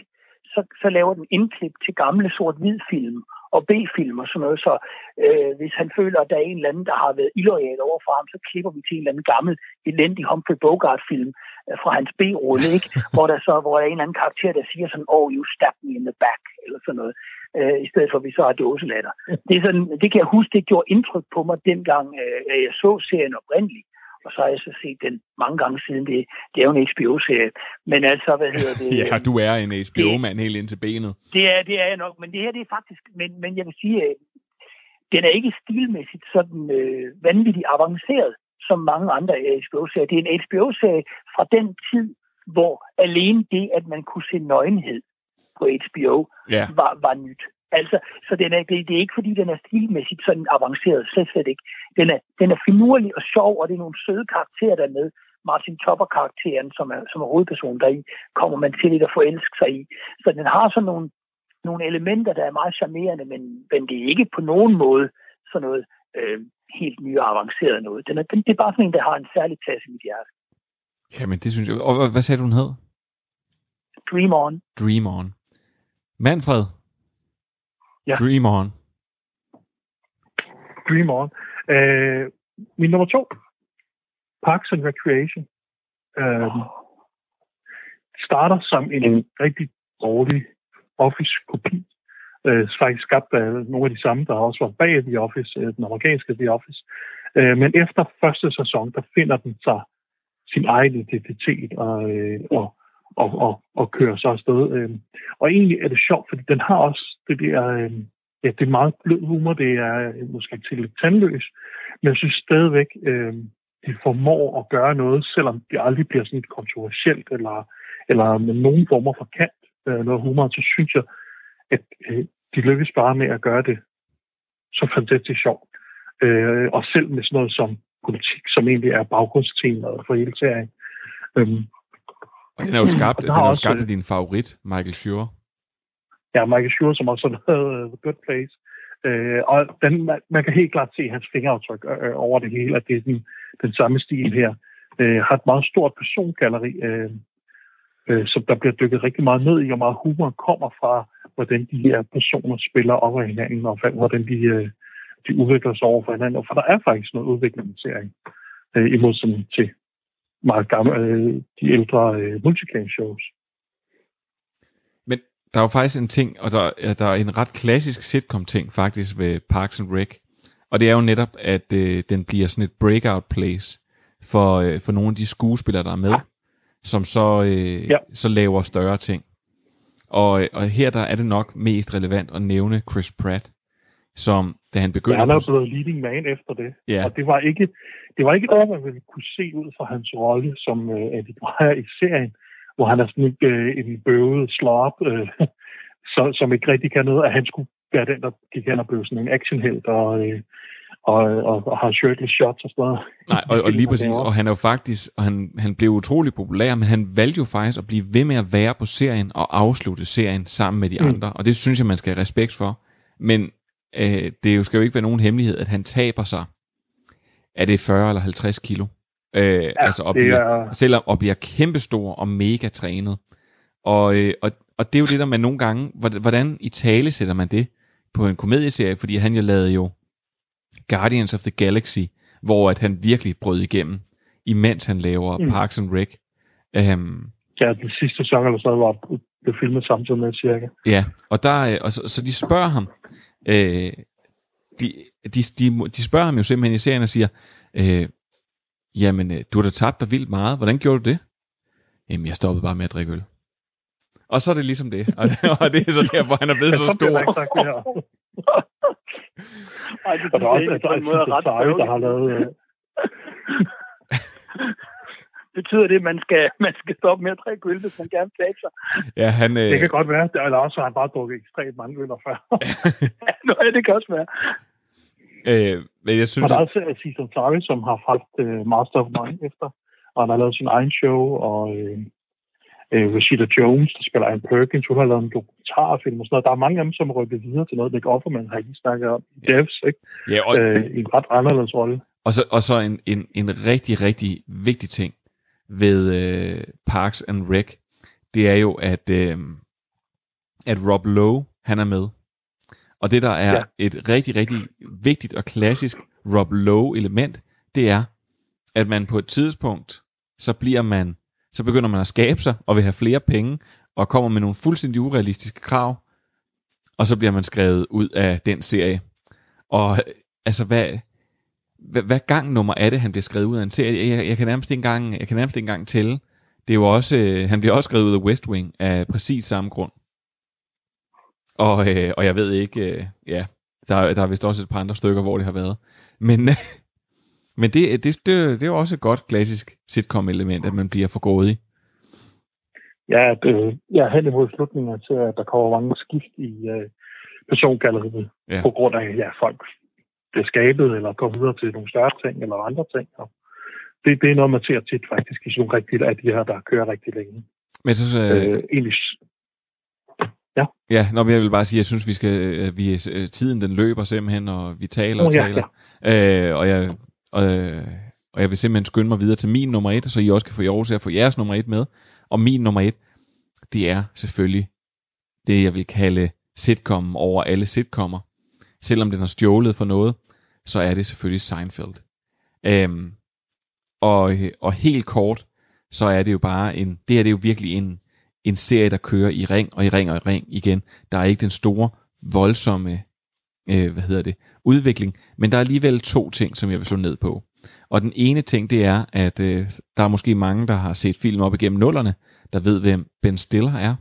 så, så laver den indklip til gamle sort-hvid film og B-film og sådan noget. Så øh, hvis han føler, at der er en eller anden, der har været illoyal over for ham, så klipper vi til en eller anden gammel, elendig Humphrey Bogart-film øh, fra hans B-rulle, ikke? hvor der så hvor der er en eller anden karakter, der siger sådan, oh, you stabbed me in the back, eller sådan noget, øh, i stedet for, at vi så har dåselatter. Det, er sådan, det kan jeg huske, det gjorde indtryk på mig dengang, øh, jeg så serien oprindeligt. Og så har jeg så set den mange gange siden. Det, det er jo en HBO-serie. Men altså, hvad hedder det? ja, du er en HBO-mand helt ind til benet. Det er, det er jeg nok, men det her det er faktisk, men, men jeg vil sige, øh, den er ikke stilmæssigt sådan øh, vanvittigt avanceret, som mange andre HBO-serier. Det er en HBO-serie fra den tid, hvor alene det, at man kunne se nøgenhed på HBO, ja. var, var nyt. Altså, så den er, det, det er ikke fordi, den er stilmæssigt sådan avanceret, slet, slet ikke. Den er, den er finurlig og sjov, og det er nogle søde karakterer der med. Martin Topper-karakteren, som er, som er hovedpersonen deri, kommer man til lidt at forelske sig i. Så den har sådan nogle, nogle elementer, der er meget charmerende, men, men det er ikke på nogen måde sådan noget øh, helt nye og avanceret noget. Den er, den, det er bare sådan en, der har en særlig plads i mit hjerte. Jamen, det synes jeg. Og hvad sagde du, hun hed? Dream On. Dream On. Manfred, Ja. Dream On. Dream On. Øh, min nummer to, Parks and Recreation, øh, starter som en, en rigtig dårlig Office-kopi. Øh, faktisk skabt af nogle af de samme, der også var bag The Office, øh, den amerikanske The Office. Øh, men efter første sæson, der finder den sig sin egen identitet og, øh, og, og, og, og kører så afsted. Øh. Og egentlig er det sjovt, fordi den har også det der... Øh, ja, det er meget blød humor, det er øh, måske til lidt tandløs, men jeg synes stadigvæk, øh, de formår at gøre noget, selvom det aldrig bliver sådan kontroversielt, eller, eller med nogen former for kant, øh, noget humor, så synes jeg, at øh, de lykkes bare med at gøre det så fantastisk sjovt. Øh, og selv med sådan noget som politik, som egentlig er baggrundstemaet for hele serien. Øhm, og den er jo skabt, og den er jo også- skabt af din favorit, Michael Schur. Ja, Michael Schur, som også har lavet uh, The Good Place. Øh, og den, man, man kan helt klart se hans fingeraftryk øh, over det hele, at det er den, den samme stil her. Øh, har et meget stort persongalleri, øh, øh, som der bliver dykket rigtig meget ned i, og meget humor kommer fra, hvordan de her personer spiller op af hinanden, og hvordan de, øh, de udvikler sig over for hinanden. For der er faktisk noget udvikling i serien, øh, i modsætning til meget gamle, øh, de ældre øh, multicam-shows. Men der er jo faktisk en ting, og der, ja, der er en ret klassisk sitcom-ting faktisk ved Parks and Rec. Og det er jo netop, at øh, den bliver sådan et breakout place for, øh, for nogle af de skuespillere, der er med, som så, øh, ja. så laver større ting. Og, øh, og her der er det nok mest relevant at nævne Chris Pratt, som da han Ja, begynder han er blevet leading man efter det. Ja. Og det var ikke, det var ikke noget, man ville kunne se ud fra hans rolle som øh, Eddie Dreyer i serien, hvor han er sådan øh, en bøvet slop, øh, så, som ikke rigtig kan noget, at han skulle være den, der gik hen og blev sådan en actionhelt og, øh, og, og, og har shirtless shots og sådan noget. Nej, og, og lige præcis, og han er jo faktisk, og han, han blev utrolig populær, men han valgte jo faktisk at blive ved med at være på serien og afslutte serien sammen med de Mm. andre, og det synes jeg, man skal have respekt for. Men øh, det jo skal jo ikke være nogen hemmelighed, at han taber sig, er det 40 eller 50 kilo? Øh, ja, altså, og det bliver, er- selvom, og bliver kæmpestor og mega trænet. Og, øh, og, og det er jo det, der man nogle gange, hvordan- i tale sætter man det på en komedieserie, fordi han jo lavede jo Guardians of the Galaxy, hvor at han virkelig brød igennem, imens han laver Mm. Parks and Rec. Um, Ja, den sidste sæson eller sådan var blev filmet samtidig med cirka. ja, og, der, øh, og så, så de spørger ham, øh, de, de, de, de spørger ham jo simpelthen i serien og siger, øh, jamen, øh, du har da tabt dig vildt meget, hvordan gjorde du det? Jamen, jeg stoppede bare med at drikke øl. Og så er det ligesom det, og, og det er så der, hvor han er blevet så stor. sagt det her. Ej, det Og der er også jeg altså, en måde er ret Seje, der har lavet... Øh, Betyder det, at man skal, man skal stoppe med at drikke øl, hvis man gerne vil sig? Ja, han, øh, det kan godt være, eller også har han bare drukket ekstremt mange øl før. Nå, ja, det kan også være. Øh, men jeg synes, Og der er at, også Cecil Sari, som har haft uh, Master of None efter, og han har lavet sin egen show, og uh, uh, Rashida Jones, der spiller Anne Perkins, hun har lavet en dokumentarfilm og sådan noget. Der er mange af dem, som er rykket videre til noget, Nick Offerman har lige snakket om i Devs, ikke? Ja, og- Øh, I en ret anderledes rolle. og så, og så en, en, en rigtig, rigtig vigtig ting ved øh, Parks and Rec, det er jo, at, øh, at Rob Lowe, han er med. Og det, der er ja. et rigtig, rigtig vigtigt og klassisk Rob Lowe-element, det er, at man på et tidspunkt, så bliver man, så begynder man at skabe sig, og vil have flere penge, og kommer med nogle fuldstændig urealistiske krav, og så bliver man skrevet ud af den serie. Og øh, altså, hvad, hvad, hvad gang nummer er det, han bliver skrevet ud af en serie? Jeg, jeg kan nærmest ikke engang, jeg kan nærmest ikke engang tælle. Det er jo også, øh, han bliver også skrevet ud af West Wing af præcis samme grund. Og, øh, og jeg ved ikke, øh, ja, der, der er vist også et par andre stykker, hvor det har været. Men, men det, det, det, det er jo også et godt klassisk sitcom-element, at man bliver for grådig. Ja, det, jeg er hen imod slutningen til, at der kommer mange skift i uh, persongalleriet, Ja. på grund af, ja, folk bliver skabet, eller går videre til nogle større ting, eller andre ting. Og det, det er noget, man ser tit faktisk i sådan nogle rigtigt af de her, der kører rigtig længe. Men så, øh, Øh, egentlig, ja. Ja, nå, men jeg vil bare sige, at jeg synes, vi skal, at vi, øh, tiden den løber simpelthen, og vi taler og Oh, ja, taler. Øh, og, jeg, og, øh, og jeg vil simpelthen skynde mig videre til min nummer et, så I også kan få lov til at få jeres nummer et med. Og min nummer et, det er selvfølgelig det, jeg vil kalde sitcom over alle sitcommer. Selvom den har stjålet for noget, så er det selvfølgelig Seinfeld. Øhm, og, og helt kort, så er det jo bare en, det her det er jo virkelig en, en serie, der kører i ring og i ring og i ring igen. Der er ikke den store, voldsomme, øh, hvad hedder det, udvikling, men der er alligevel to ting, som jeg vil slå ned på. Og den ene ting, det er, at øh, der er måske mange, der har set film op igennem nullerne, der ved, hvem Ben Stiller er.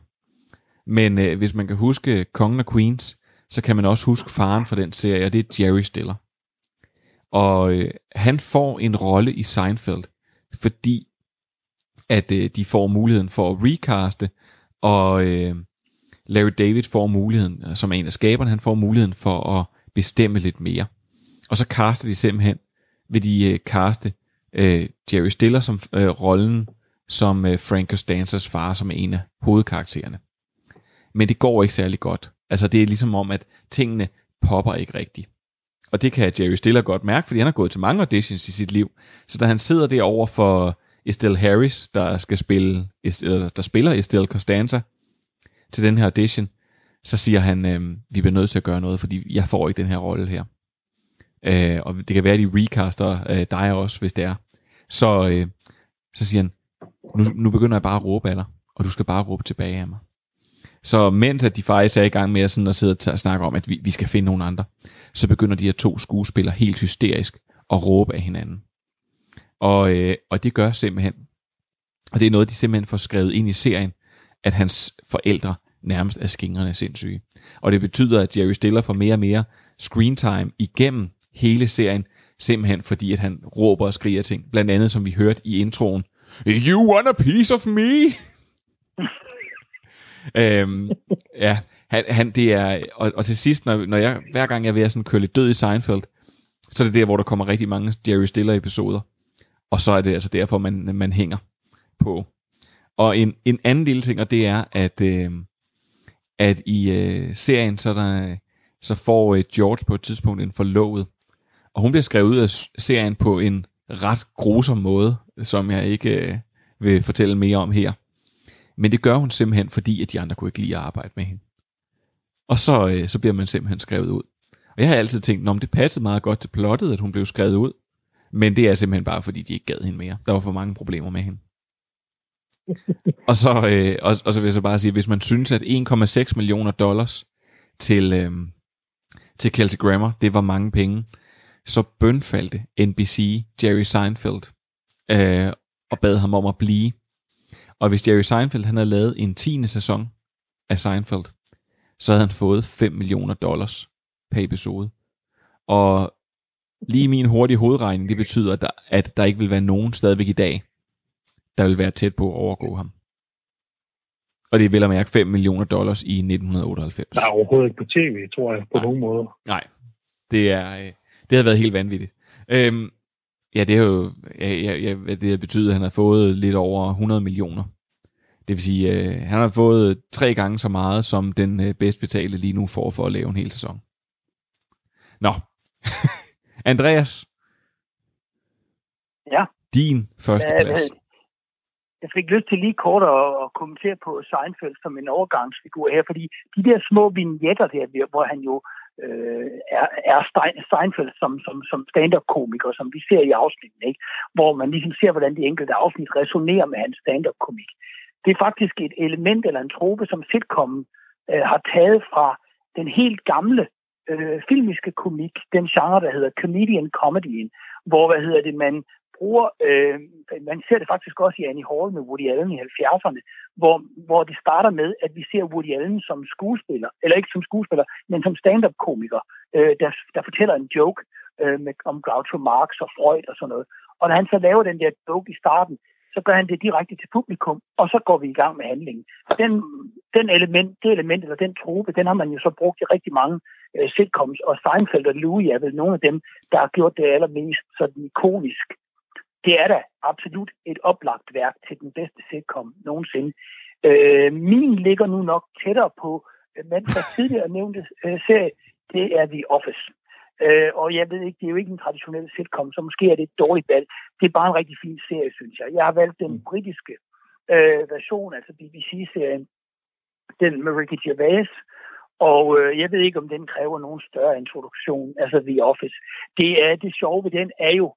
Men øh, hvis man kan huske Kongen og Queens, så kan man også huske faren fra den serie, og det er Jerry Stiller. Og øh, han får en rolle i Seinfeld, fordi at øh, de får muligheden for at recaste, og øh, Larry David får muligheden, øh, som er en af skaberne, han får muligheden for at bestemme lidt mere. Og så kaster de simpelthen, vil de øh, caste øh, Jerry Stiller som øh, rollen som øh, Frank Costanzas far, som er en af hovedkaraktererne. Men det går ikke særlig godt. Altså det er ligesom om, at tingene popper ikke rigtigt. Og det kan Jerry Stiller godt mærke, fordi han har gået til mange auditions i sit liv. Så da han sidder derovre for Estelle Harris, der skal spille, eller der spiller Estelle Costanza til den her audition, så siger han, øh, vi bliver nødt til at gøre noget, fordi jeg får ikke den her rolle her. Øh, og det kan være, at de recaster øh, dig også, hvis det er. Så, øh, så siger han, nu, nu begynder jeg bare at råbe af dig, og du skal bare råbe tilbage af mig. Så mens at de faktisk er i gang med at, sådan at sidde og snakke om, at vi, vi skal finde nogle andre, så begynder de her to skuespillere helt hysterisk at råbe af hinanden. Og, øh, og det gør simpelthen, og det er noget, de simpelthen får skrevet ind i serien, at hans forældre nærmest er skingrende sindssyge. Og det betyder, at Jerry Stiller får mere og mere screen time igennem hele serien, simpelthen fordi, at han råber og skriger ting. Blandt andet, som vi hørte i introen, You want a piece of me? øhm, ja, han, han, det er, og, og til sidst, når, når jeg, hver gang jeg er ved at sådan køre lidt død i Seinfeld, så er det der, hvor der kommer rigtig mange Jerry Stiller episoder. Og så er det altså derfor, man, man hænger på. Og en, en anden lille ting, og det er, at, øh, at i øh, serien, så, der, så får øh, George på et tidspunkt en forlovet. Og hun bliver skrevet ud af serien på en ret grusom måde, som jeg ikke øh, vil fortælle mere om her. Men det gør hun simpelthen, fordi at de andre kunne ikke lide at arbejde med hende. Og så, øh, så bliver man simpelthen skrevet ud. Og jeg har altid tænkt, om det passede meget godt til plottet, at hun blev skrevet ud. Men det er simpelthen bare, fordi de ikke gad hende mere. Der var for mange problemer med hende. og, så, øh, og, og så vil jeg så bare sige, hvis man synes, at 1,6 millioner dollars til, øh, til Kelsey Grammer, det var mange penge, så bønfaldte NBC Jerry Seinfeld øh, og bad ham om at blive. Og hvis Jerry Seinfeld han havde lavet en 10. sæson af Seinfeld, så havde han fået 5 millioner dollars per episode. Og lige min hurtige hovedregning, det betyder, at der, at der ikke vil være nogen stadigvæk i dag, der vil være tæt på at overgå ham. Og det er vel at mærke 5 millioner dollars i 1998. Der er overhovedet ikke på tv, tror jeg, på ja. nogen måde. Nej, det er, øh, Det havde været helt vanvittigt. Øhm, ja, det er jo, ja, ja, det betyder, at han har fået lidt over 100 millioner. Det vil sige, øh, han har fået tre gange så meget, som den øh, bedst betalte lige nu får for at lave en hel sæson. Nå. Andreas. Ja. Din første plads. hvad- Jeg fik lyst til lige kort at, at kommentere på Seinfeld som en overgangsfigur her, fordi de der små vignetter der, hvor han jo øh, Øh, er, er Stein- Steinfeld som, som, som stand-up-komiker, som vi ser i afsnitten, ikke? hvor man ligesom ser, hvordan de enkelte afsnit resonerer med hans stand-up-komik. Det er faktisk et element eller en trope, som sitcomen øh, har taget fra den helt gamle øh, filmiske komik, den genre, der hedder comedian comedy, hvor, hvad hedder det, man bruger, øh, man ser det faktisk også i Annie Hall med Woody Allen i 70'erne, hvor, hvor det starter med, at vi ser Woody Allen som skuespiller, eller ikke som skuespiller, men som stand-up-komiker, øh, der, der fortæller en joke øh, med, om Groucho Marx og Freud og sådan noget. Og når han så laver den der joke i starten, så gør han det direkte til publikum, og så går vi i gang med handlingen. Den, den element, det element, eller den trope, den har man jo så brugt i rigtig mange øh, sitcoms, og Seinfeld og Louis er vel nogle af dem, der har gjort det allermest sådan ikonisk. Det er da absolut et oplagt værk til den bedste sitcom nogensinde. Øh, min ligger nu nok tættere på øh, Manfreds tidligere nævnte øh, serie, det er The Office. Øh, og jeg ved ikke, det er jo ikke en traditionel sitcom, så måske er det et dårligt valg. Det er bare en rigtig fin serie, synes jeg. Jeg har valgt den britiske øh, version, altså BBC-serien, den med Ricky Gervais, og øh, jeg ved ikke, om den kræver nogen større introduktion, altså The Office. Det er det sjove ved den er jo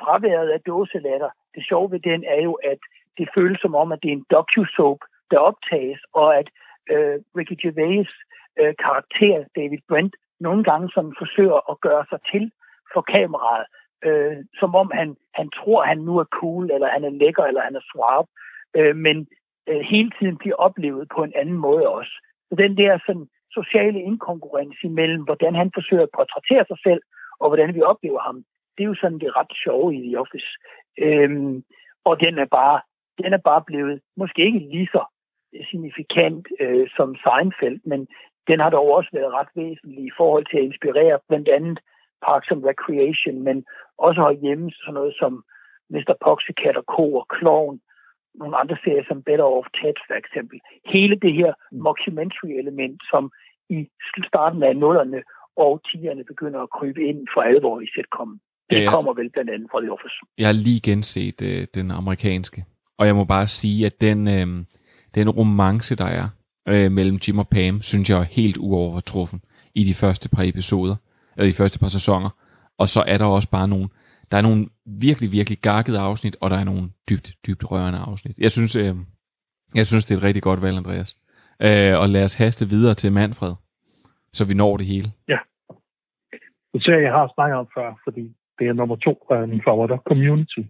fraværet af dåselatter. Det sjove ved den er jo, at det føles som om, at det er en docu-soap, der optages, og at øh, Ricky Gervais øh, karakter, David Brent, nogle gange sådan forsøger at gøre sig til for kameraet, øh, som om han, han tror, han nu er cool, eller han er lækker, eller han er suave, øh, men øh, hele tiden bliver oplevet på en anden måde også. Så den der sådan, sociale inkongruens imellem, hvordan han forsøger at portrættere sig selv, og hvordan vi oplever ham, det er jo sådan det ret sjove i The Office. Øhm, og den er bare, den er bare blevet måske ikke lige så signifikant øh, som Seinfeld, men den har dog også været ret væsentlig i forhold til at inspirere blandt andet Parks and Recreation, men også har hjemme sådan noget som Mr. Poxycat og Co. og Clown, nogle andre serier som Better Off Ted for eksempel. Hele det her mockumentary-element, som i starten af nullerne og 10'erne begynder at krybe ind for alvor i sitcom. Det Ja, ja. kommer vel blandt andet fra The Office. Jeg har lige genset øh, den amerikanske, og jeg må bare sige, at den, øh, den romance, der er øh, mellem Jim og Pam, synes jeg er helt uovertruffen i de første par episoder, eller de første par sæsoner. Og så er der også bare nogle, der er nogle virkelig, virkelig gakkede afsnit, og der er nogle dybt, dybt rørende afsnit. Jeg synes, øh, jeg synes det er et rigtig godt valg, Andreas. Øh, og lad os haste videre til Manfred, så vi når det hele. Ja. Det ser jeg har snakket om før, fordi det er nummer to af min favoritter, Community.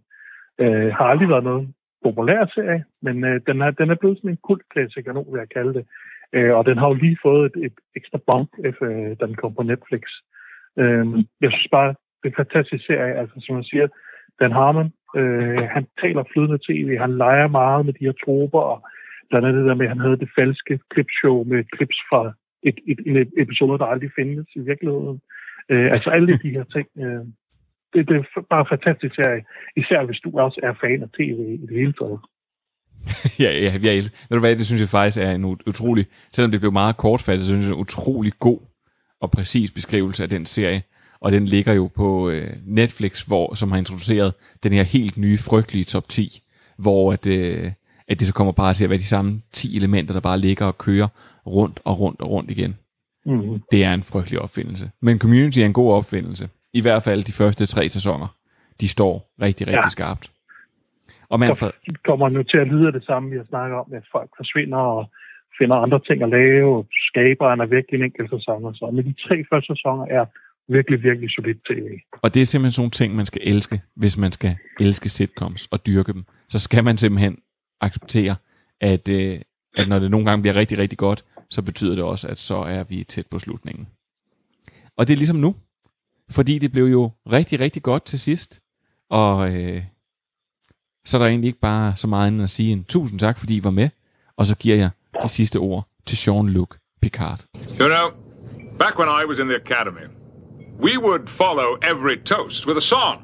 Øh, har aldrig været noget populær serie, men øh, den, er, den er blevet sådan en kultklassiker nu, vil jeg kalde det. Øh, og den har jo lige fået et, et ekstra bump, efter øh, da den kom på Netflix. Øh, jeg synes bare, det er en fantastisk serie. Altså, som jeg siger, Dan Harmon, øh, han taler flydende tv, han leger meget med de her troper, og blandt andet det der med, at han havde det falske klipshow med clips fra et, et, en episode, der aldrig findes i virkeligheden. Øh, altså alle de her ting. Øh, det, det er bare en fantastisk serie, især hvis du også er fan af tv i det hele taget. ja, ja, elsker. Ved du hvad, det synes jeg faktisk er en ut- utrolig, selvom det blev meget kortfattet, så synes jeg en utrolig god og præcis beskrivelse af den serie. Og den ligger jo på øh, Netflix, hvor, som har introduceret den her helt nye, frygtelige top 10, hvor at, øh, at det så kommer bare til at være de samme 10 elementer, der bare ligger og kører rundt og rundt og rundt igen. Mm-hmm. Det er en frygtelig opfindelse. Men Community er en god opfindelse. I hvert fald de første tre sæsoner. De står rigtig, rigtig Ja. skarpt. Og Manfred, Så kommer nu til at lyde af det samme, vi har snakket om, at folk forsvinder og finder andre ting at lave, skaberen er virkelig en enkelt sæson og så. Men de tre første sæsoner er virkelig, virkelig solidt tv. Og det er simpelthen sådan nogle ting, man skal elske, hvis man skal elske sitcoms og dyrke dem. Så skal man simpelthen acceptere, at, øh, at når det nogle gange bliver rigtig, rigtig godt, så betyder det også, at så er vi tæt på slutningen. Og det er ligesom nu. Fordi det blev jo rigtig, rigtig godt til sidst. Og øh, så er der egentlig ikke bare så meget andet at sige end tusind tak, fordi I var med. Og så giver jeg de sidste ord til Jean-Luc Picard. You know, back when I was in the academy, we would follow every toast with a song.